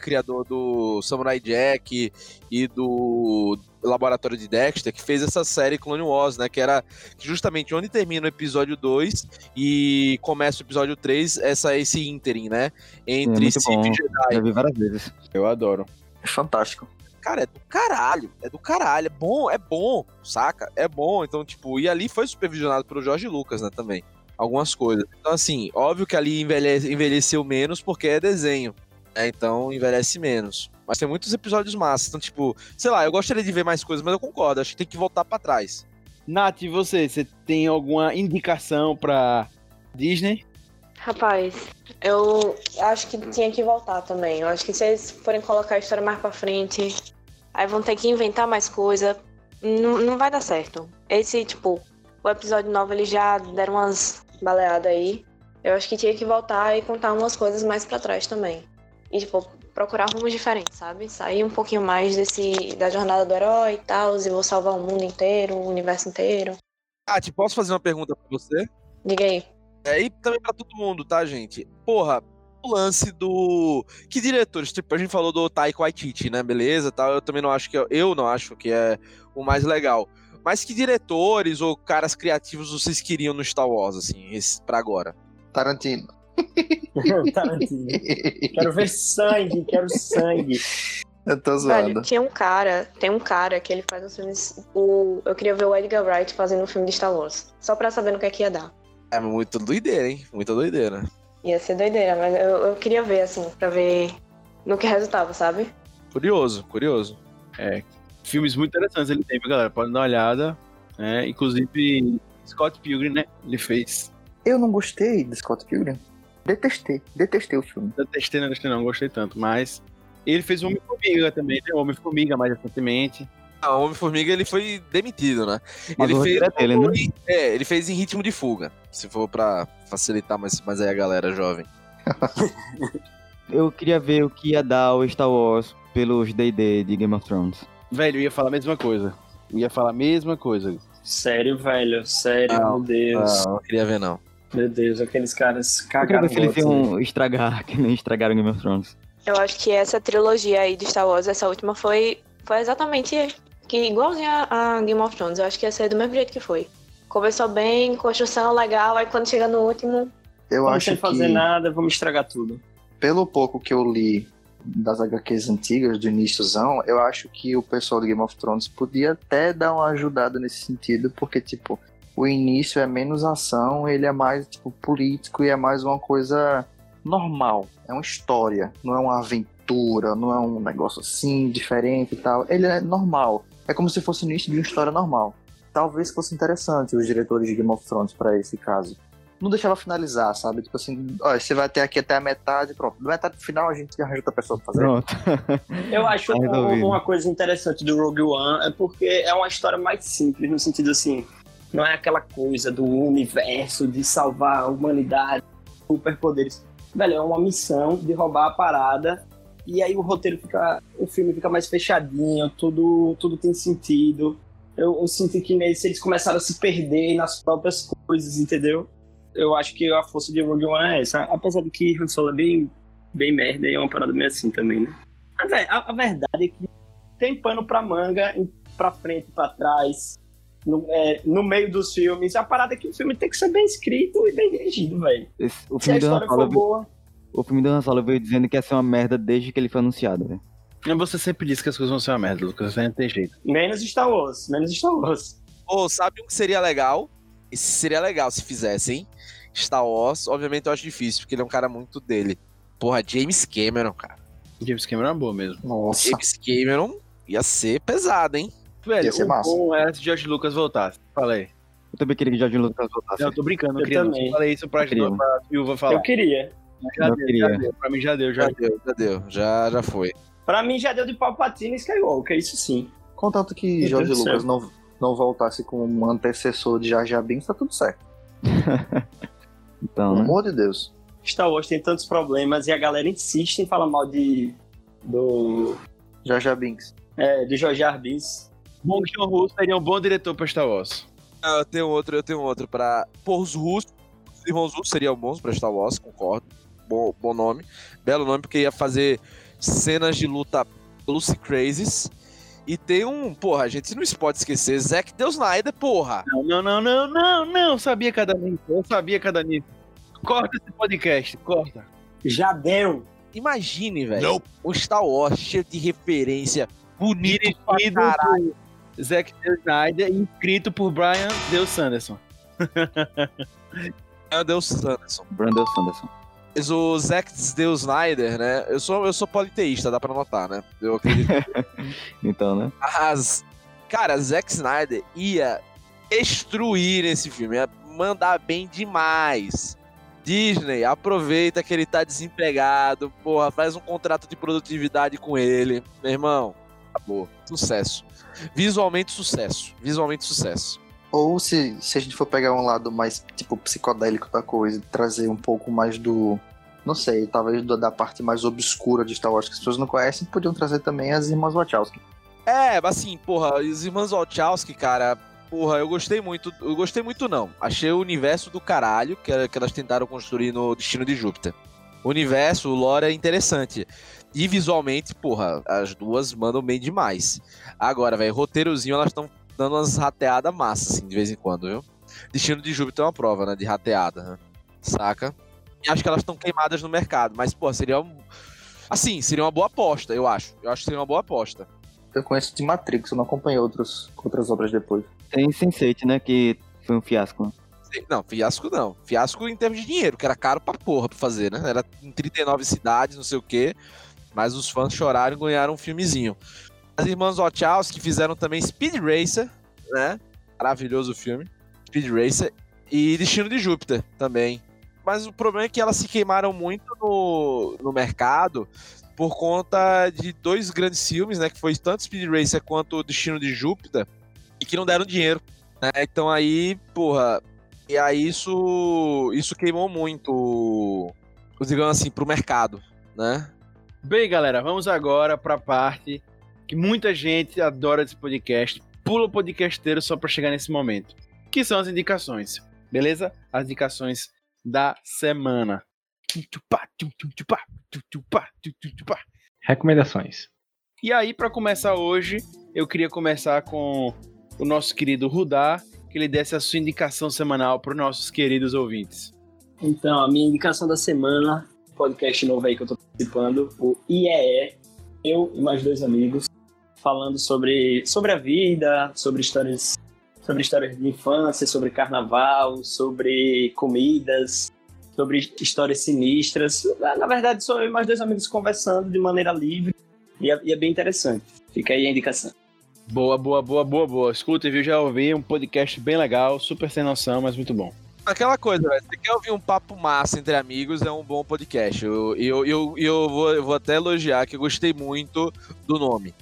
Criador do Samurai Jack e do Laboratório de Dexter, que fez essa série Clone Wars, né? Que era justamente onde termina o episódio 2 e começa o episódio 3, essa, esse ínterim, né? É Entre muito Sith e Jedi. Já vi várias vezes. Eu adoro. É fantástico. Cara, é do caralho. É do caralho. É bom, é bom, saca? É bom. Então, tipo, e ali foi supervisionado pelo Jorge Lucas, né, também. Algumas coisas. Então, assim, óbvio que ali envelhece- envelheceu menos porque é desenho. Né? Então, envelhece menos. Mas tem muitos episódios massas. Então, tipo, sei lá, eu gostaria de ver mais coisas, mas eu concordo. Acho que tem que voltar pra trás. Nath, e você? Você tem alguma indicação pra Disney? Rapaz, eu acho que tinha que voltar também. Eu acho que se eles forem colocar a história mais pra frente, aí vão ter que inventar mais coisa. Não, não vai dar certo. Esse, tipo, o episódio 9 eles já deram umas baleadas aí. Eu acho que tinha que voltar e contar umas coisas mais pra trás também. E, tipo, procurar rumos diferentes, sabe? Sair um pouquinho mais desse da jornada do herói e tal, e vou salvar o mundo inteiro, o universo inteiro. Ah, te posso fazer uma pergunta pra você? Diga aí. É, e também pra todo mundo, tá, gente? Porra, o lance do. Que diretores? Tipo, a gente falou do Taika Waititi, né? Beleza, tal. Eu também não acho que. é- Eu não acho que é o mais legal. Mas que diretores ou caras criativos vocês queriam no Star Wars, assim, esse, pra agora? Tarantino. Tarantino. Quero ver sangue, quero sangue. Eu tô Velho, zoando. tinha um cara, tem um cara que ele faz os filmes. O, eu queria ver o Edgar Wright fazendo um filme de Star Wars. Só pra saber no que é que ia dar. É muito doideira, hein? Muita doideira. Ia ser doideira, mas eu, eu queria ver, assim, pra ver no que resultava, sabe? Curioso, curioso. É, filmes muito interessantes ele tem, galera? Pode dar uma olhada. né? inclusive, Scott Pilgrim, né? Ele fez. Eu não gostei de Scott Pilgrim. Detestei. Detestei o filme. Eu testei, não gostei, não, gostei tanto. Mas ele fez o Homem-Formiga também, né? Homem-Formiga mais recentemente. Ah, o Homem-Formiga ele foi demitido, né? Mas ele fez. é dele, né? É, ele fez em ritmo de fuga. Se for pra facilitar mais, mais aí a galera jovem. Eu queria ver o que ia dar o Star Wars pelos D&D de Game of Thrones. Velho, eu ia falar a mesma coisa. Eu ia falar a mesma coisa. Sério, velho. Sério, Não, meu Deus. Não, não queria ver, não. Meu Deus, aqueles caras Eu cagaram ver se eles botas, né? iam estragar, que nem estragaram Game of Thrones. Eu acho que essa trilogia aí de Star Wars, essa última, foi, foi exatamente que igualzinha a Game of Thrones. Eu acho que ia ser do mesmo jeito que foi. Começou bem, construção legal, aí quando chega no último. Eu Vamos acho sem fazer que, nada, vamos estragar tudo. pelo pouco que eu li das HQs antigas, do iníciozão, eu acho que o pessoal do Game of Thrones podia até dar uma ajudada nesse sentido, porque, tipo, o início é menos ação, ele é mais, tipo, político e é mais uma coisa normal. É uma história, não é uma aventura, não é um negócio assim, diferente e tal. Ele é normal. É como se fosse o início de uma história normal. Talvez fosse interessante os diretores de Game of Thrones para esse caso. Não deixar ela finalizar, sabe? Tipo assim, olha, você vai até aqui até a metade, pronto. Na metade final a gente arranja outra pessoa pra fazer. Pronto. Eu acho Tá um- resolvido. uma coisa interessante do Rogue One é porque é uma história mais simples, no sentido assim, não é aquela coisa do universo de salvar a humanidade, superpoderes. Velho, é uma missão de roubar a parada e aí o roteiro fica, o filme fica mais fechadinho, tudo, tudo tem sentido. Eu, eu sinto que nesse eles começaram a se perder nas próprias coisas, entendeu? Eu acho que a força de Rogue One é essa, apesar de que Han Solo é bem, bem merda e é uma parada meio assim também, né? Mas, a, a verdade é que tem pano pra manga, pra frente, pra trás, no, é, no meio dos filmes. A parada é que o filme tem que ser bem escrito e bem dirigido, velho. Se a história Solo for boa, O filme do Han Solo veio dizendo que ia ser uma merda desde que ele foi anunciado, velho. Você sempre disse que as coisas vão ser uma merda, Lucas. Não tem jeito. menos Star Wars, menos Star Wars. Ou sabe um que seria legal? Esse seria legal se fizessem. Star Wars, obviamente eu acho difícil, porque ele é um cara muito dele. Porra, James Cameron, cara. James Cameron é uma boa mesmo. Nossa. James Cameron ia ser pesado, hein? Velho, Ia ser o massa. bom era se George Lucas voltasse. Falei. Eu também queria que Jorge Lucas voltasse. Não, eu tô brincando, não Eu queria. não. também. Eu falei isso pra, Silva falar. Eu queria. Já Eu deu, queria. já deu. Pra mim já deu, já Já deu, já deu. Já, já foi. Pra mim já deu de Palpatine e Skywalker, isso sim. Contanto que Deus do Lucas não, não voltasse como um antecessor de Jar Jar Binks, tá tudo certo. Então, Pelo né? amor de Deus. Star Wars tem tantos problemas e a galera insiste em falar mal de. do. Jar Jar Binks. É, de George Arbis. Bong Joon-ho seria um bom diretor pra Star Wars. Ah, Eu tenho outro, eu tenho outro pra. Pô, os russos. Os irmãos russos seriam bons pra Star Wars, concordo. Bom, bom nome. Belo nome, porque ia fazer cenas de luta Lucy Crazes. E tem um, porra, a gente não pode esquecer, Zack Deus Snyder, porra. Não, não, não, não, não, não. Sabia cada nisso. Eu sabia cada nisso. Corta esse podcast, corta. Já deu. Imagine, velho, um Star Wars cheio de referência, bonito pra Dirigido caralho. Zack Snyder escrito por Brian Deus Sanderson. Meu Deus, Sanderson. Brandon Sanderson. Mas o Zack Deus Snyder, né? Eu sou, eu sou politeísta, dá pra notar, né? Eu acredito Então, né? Mas, cara, Zack Snyder ia destruir esse filme, ia mandar bem demais. Disney, aproveita que ele tá desempregado, porra, faz um contrato de produtividade com ele. Meu irmão, acabou. Sucesso. Visualmente sucesso. Visualmente sucesso. Ou se, se a gente for pegar um lado mais, tipo, psicodélico da coisa, e trazer um pouco mais do. Não sei, talvez da parte mais obscura de Star Wars que as pessoas não conhecem, podiam trazer também as irmãs Wachowski. É, mas assim, porra, os irmãos Wachowski, cara, porra, eu gostei muito. Eu gostei muito, não. Achei o universo do caralho que, que elas tentaram construir no Destino de Júpiter. O universo, o lore é interessante. E visualmente, porra, as duas mandam bem demais. Agora, velho, roteirozinho, elas estão dando umas rateadas massas, assim, de vez em quando, viu? Destino de Júpiter é uma prova, né? De rateada, né? Saca? E acho que elas estão queimadas no mercado. Mas, pô, seria um. Assim, seria uma boa aposta, eu acho. Eu acho que seria uma boa aposta. Eu conheço de Matrix, eu não acompanhei outros, outras obras depois. Tem Sense8, né? Que foi um fiasco. Não, fiasco não. Fiasco em termos de dinheiro, que era caro pra porra pra fazer, né? Era em 39 cidades, não sei o quê. Mas os fãs choraram e ganharam um filmezinho. As irmãs Wachowski fizeram também Speed Racer, né? Maravilhoso filme. Speed Racer. E Destino de Júpiter também. Mas o problema é que elas se queimaram muito no, no mercado por conta de dois grandes filmes, né? Que foi tanto Speed Racer quanto Destino de Júpiter. E que não deram dinheiro. né? Então aí, porra, e aí isso, isso queimou muito, digamos assim, pro mercado, né? Bem, galera, vamos agora pra parte que muita gente adora desse podcast. Pula o podcasteiro só pra chegar nesse momento. Que são as indicações, beleza? As indicações da semana. Recomendações. E aí, pra começar hoje, eu queria começar com o nosso querido Rudá, que ele desse a sua indicação semanal para os nossos queridos ouvintes. Então, a minha indicação da semana, podcast novo aí que eu tô participando, o IEE, eu e mais dois amigos, falando sobre, sobre a vida, sobre histórias, sobre histórias de infância, sobre carnaval, sobre comidas, sobre histórias sinistras. Na verdade, sou eu e mais dois amigos conversando de maneira livre e é, e é bem interessante. Fica aí a indicação. Boa, boa, boa, boa, boa. Escuta, viu? Já ouvi um podcast bem legal, super sem noção, mas muito bom. Aquela coisa, velho, você quer ouvir um papo massa entre amigos, é um bom podcast. Eu, eu, eu, eu, vou, eu vou até elogiar que eu gostei muito do nome.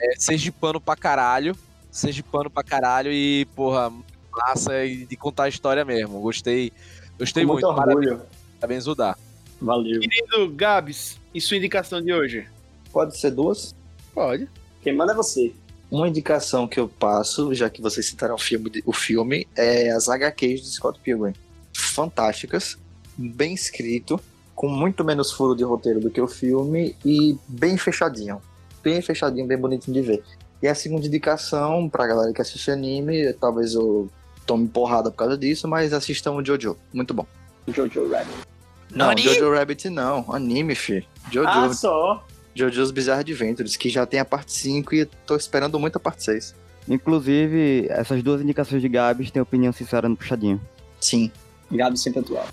É Sergipano pra caralho. Sergipano pra caralho e, porra, massa e de contar a história mesmo. Gostei, gostei Com muito. muito orgulho. Parabéns, parabéns Udá. Valeu. Querido Gabs, e sua indicação de hoje? Pode ser duas? Pode. Quem manda é você. Uma indicação que eu passo, já que vocês citaram o filme, o filme é as HQs de Scott Pilgrim. Fantásticas, bem escrito, com muito menos furo de roteiro do que o filme e bem fechadinho. Bem fechadinho, bem bonitinho de ver. E a segunda indicação, pra galera que assiste anime, talvez eu tome porrada por causa disso, mas assistam o Jojo. Muito bom. Jojo Rabbit. Não, Nani? Jojo Rabbit não. Anime, fi. Jojo. Ah, só. Jojo's Bizarre Adventures, que já tem a parte 5 e tô esperando muito a parte 6. Inclusive, essas duas indicações de Gabs têm opinião sincera no puxadinho. Sim. Gado sempre atual.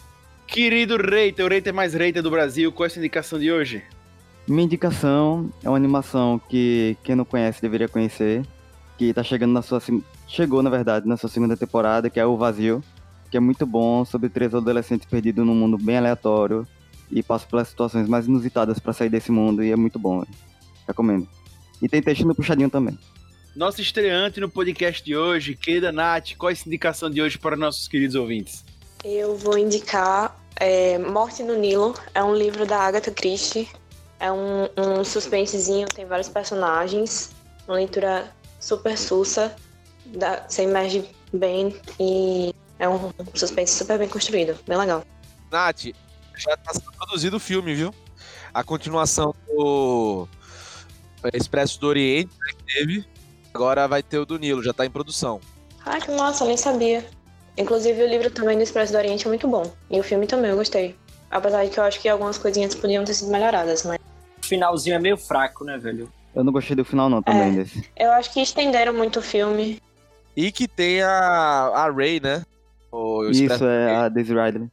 Querido Reiter, o Reiter mais Reiter do Brasil, qual é a sua indicação de hoje? Minha indicação é uma animação que quem não conhece deveria conhecer, que tá chegando na sua chegou, na verdade, nessa segunda temporada, que é O Vazio, que é muito bom, sobre três adolescentes perdidos num mundo bem aleatório e passam pelas situações mais inusitadas pra sair desse mundo e é muito bom, velho. Recomendo. E tem texto no puxadinho também. Nosso estreante no podcast de hoje, querida Nath, qual é a indicação de hoje para nossos queridos ouvintes? Eu vou indicar é, Morte no Nilo. É um livro da Agatha Christie. É um, um suspensezinho, tem vários personagens. Uma leitura super sussa. Dá, você emerge bem e é um suspense super bem construído. Bem legal. Nath, já tá sendo produzido o filme, viu? A continuação do Expresso do Oriente né, que teve. Agora vai ter o do Nilo, já tá em produção. Ah, que massa, eu nem sabia. Inclusive, o livro também do Expresso do Oriente é muito bom. E o filme também, eu gostei. Apesar de que eu acho que algumas coisinhas podiam ter sido melhoradas, mas O finalzinho é meio fraco, né, velho? Eu não gostei do final não também É. desse. eu acho que estenderam muito o filme. E que tem a, a Ray, né? O Isso é a Daisy Ridley.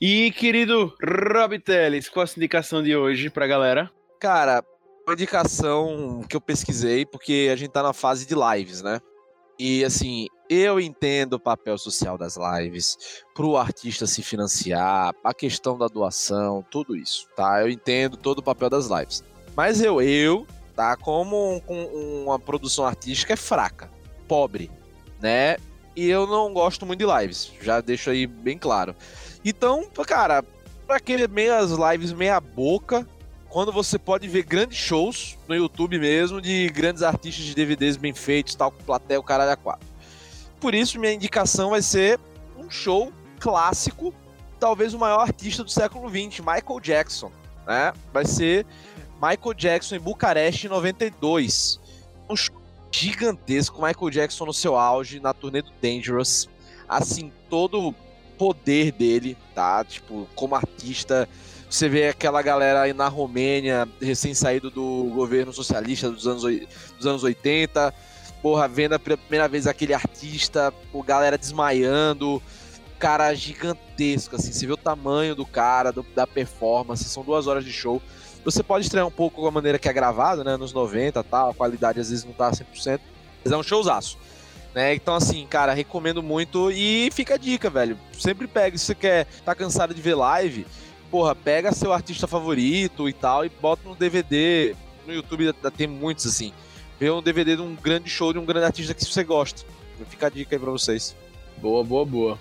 E, querido Rob Teles, qual a sua indicação de hoje pra galera? Cara, uma indicação que eu pesquisei, porque a gente tá na fase de lives, né? E assim, eu entendo o papel social das lives, pro artista se financiar, a questão da doação, tudo isso, tá? Eu entendo todo o papel das lives. Mas eu, eu, tá? Como um- uma produção artística é fraca, pobre, né? E eu não gosto muito de lives, já deixo aí bem claro. Então, cara, pra que meias lives meia boca, quando você pode ver grandes shows no YouTube mesmo, de grandes artistas de DVDs bem feitos, tal, com plateia, o caralho a quatro. Por isso, minha indicação vai ser um show clássico, talvez o maior artista do século XX, Michael Jackson, né? Vai ser Michael Jackson em Bucareste em 92. Um show gigantesco, Michael Jackson no seu auge, na turnê do Dangerous. Assim, todo poder dele, tá? Tipo, como artista, você vê aquela galera aí na Romênia, recém-saído do governo socialista dos anos, dos anos 80, porra, vendo a primeira vez aquele artista, o galera desmaiando, cara gigantesco, assim, você vê o tamanho do cara, do- da performance, são duas horas de show. Você pode estranhar um pouco com a maneira que é gravado, né, nos 90 e tal, a qualidade às vezes não tá 100%, mas é um showzaço. Né? Então, assim, cara, recomendo muito e fica a dica, velho. Sempre pega, se você quer, tá cansado de ver live, porra, pega seu artista favorito e tal e bota no DVD. No YouTube tem muitos, assim. Vê um DVD de um grande show de um grande artista que você gosta. Fica a dica aí pra vocês. Boa, boa, boa.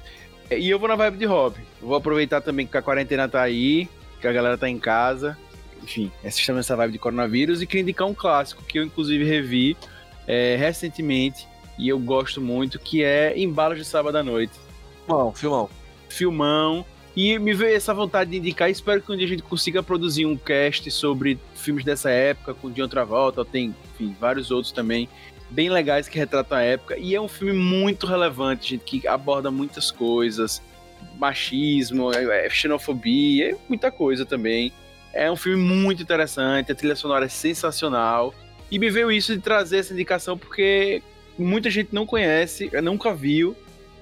E eu vou na vibe de hobby. Vou aproveitar também que a quarentena tá aí, que a galera tá em casa. Enfim, assistindo essa vibe de coronavírus e queria indicar um clássico que eu inclusive revi é, recentemente e eu gosto muito, que é Embalos de Sábado à Noite. Filmão, filmão. Filmão. E me veio essa vontade de indicar. Espero que um dia a gente consiga produzir um cast sobre filmes dessa época, com John Travolta. Tem, enfim, vários outros também, bem legais que retratam a época. E é um filme muito relevante, gente, que aborda muitas coisas. Machismo, é- é xenofobia, é muita coisa também. É um filme muito interessante, a trilha sonora é sensacional. E me veio isso de trazer essa indicação porque muita gente não conhece, nunca viu.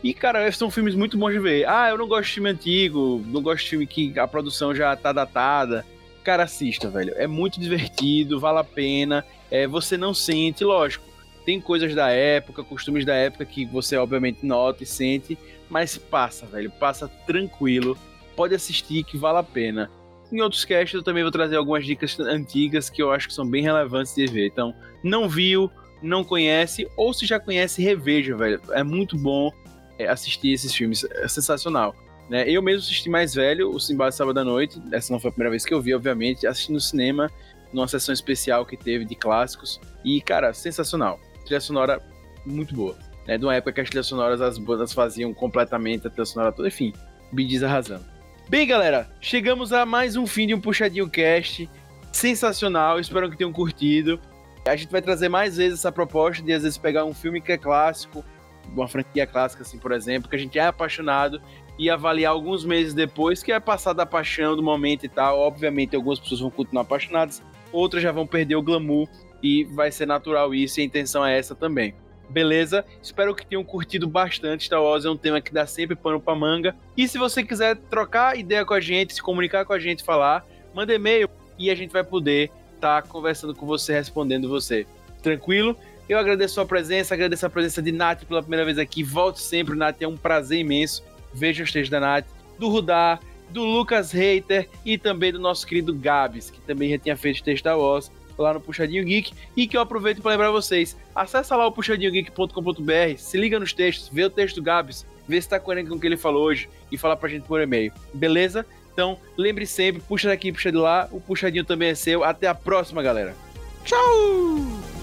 E, cara, são filmes muito bons de ver. Ah, eu não gosto de filme antigo, não gosto de filme que a produção já tá datada. Cara, assista, velho. É muito divertido, vale a pena. É, você não sente, lógico. Tem coisas da época, costumes da época que você obviamente nota e sente, mas passa, velho. Passa tranquilo. Pode assistir que vale a pena. Em outros casts eu também vou trazer algumas dicas antigas que eu acho que são bem relevantes de ver. Então, não viu, não conhece, ou se já conhece, reveja, velho. É muito bom é, assistir esses filmes. É sensacional. Né? Eu mesmo assisti mais velho, o Simba Sábado à Noite. Essa não foi a primeira vez que eu vi, obviamente. Assisti no cinema, numa sessão especial que teve de clássicos. E, cara, sensacional. Trilha sonora muito boa. Né? De uma época que as trilhas sonoras, as bandas faziam completamente a trilha sonora toda. Enfim, Bidiz arrasando. Bem, galera, chegamos a mais um fim de um Puxadinho Cast. Sensacional, espero que tenham curtido. A gente vai trazer mais vezes essa proposta de às vezes pegar um filme que é clássico, uma franquia clássica, assim, por exemplo, que a gente é apaixonado e avaliar alguns meses depois, que é passar da paixão do momento e tal. Obviamente, algumas pessoas vão continuar apaixonadas, outras já vão perder o glamour e vai ser natural isso, e a intenção é essa também. Beleza? Espero que tenham curtido bastante. Star Wars é um tema que dá sempre pano pra manga. E se você quiser trocar ideia com a gente, se comunicar com a gente, falar, manda e-mail e a gente vai poder estar conversando com você, respondendo você. Tranquilo? Eu agradeço a sua presença, agradeço a presença de Nath pela primeira vez aqui. Volte sempre, Nath, é um prazer imenso. Veja os textos da Nath, do Rudá, do Lucas Reiter e também do nosso querido Gabs, que também já tinha feito texto da Wars lá no Puxadinho Geek. E que eu aproveito para lembrar vocês: acessa lá o puxadinhogeek.com.br, se liga nos textos, vê o texto do Gabs, vê se tá coerente com o que ele falou hoje e fala pra gente por e-mail. Beleza? Então, lembre sempre, puxa daqui, puxa de lá, o puxadinho também é seu. Até a próxima, galera. Tchau!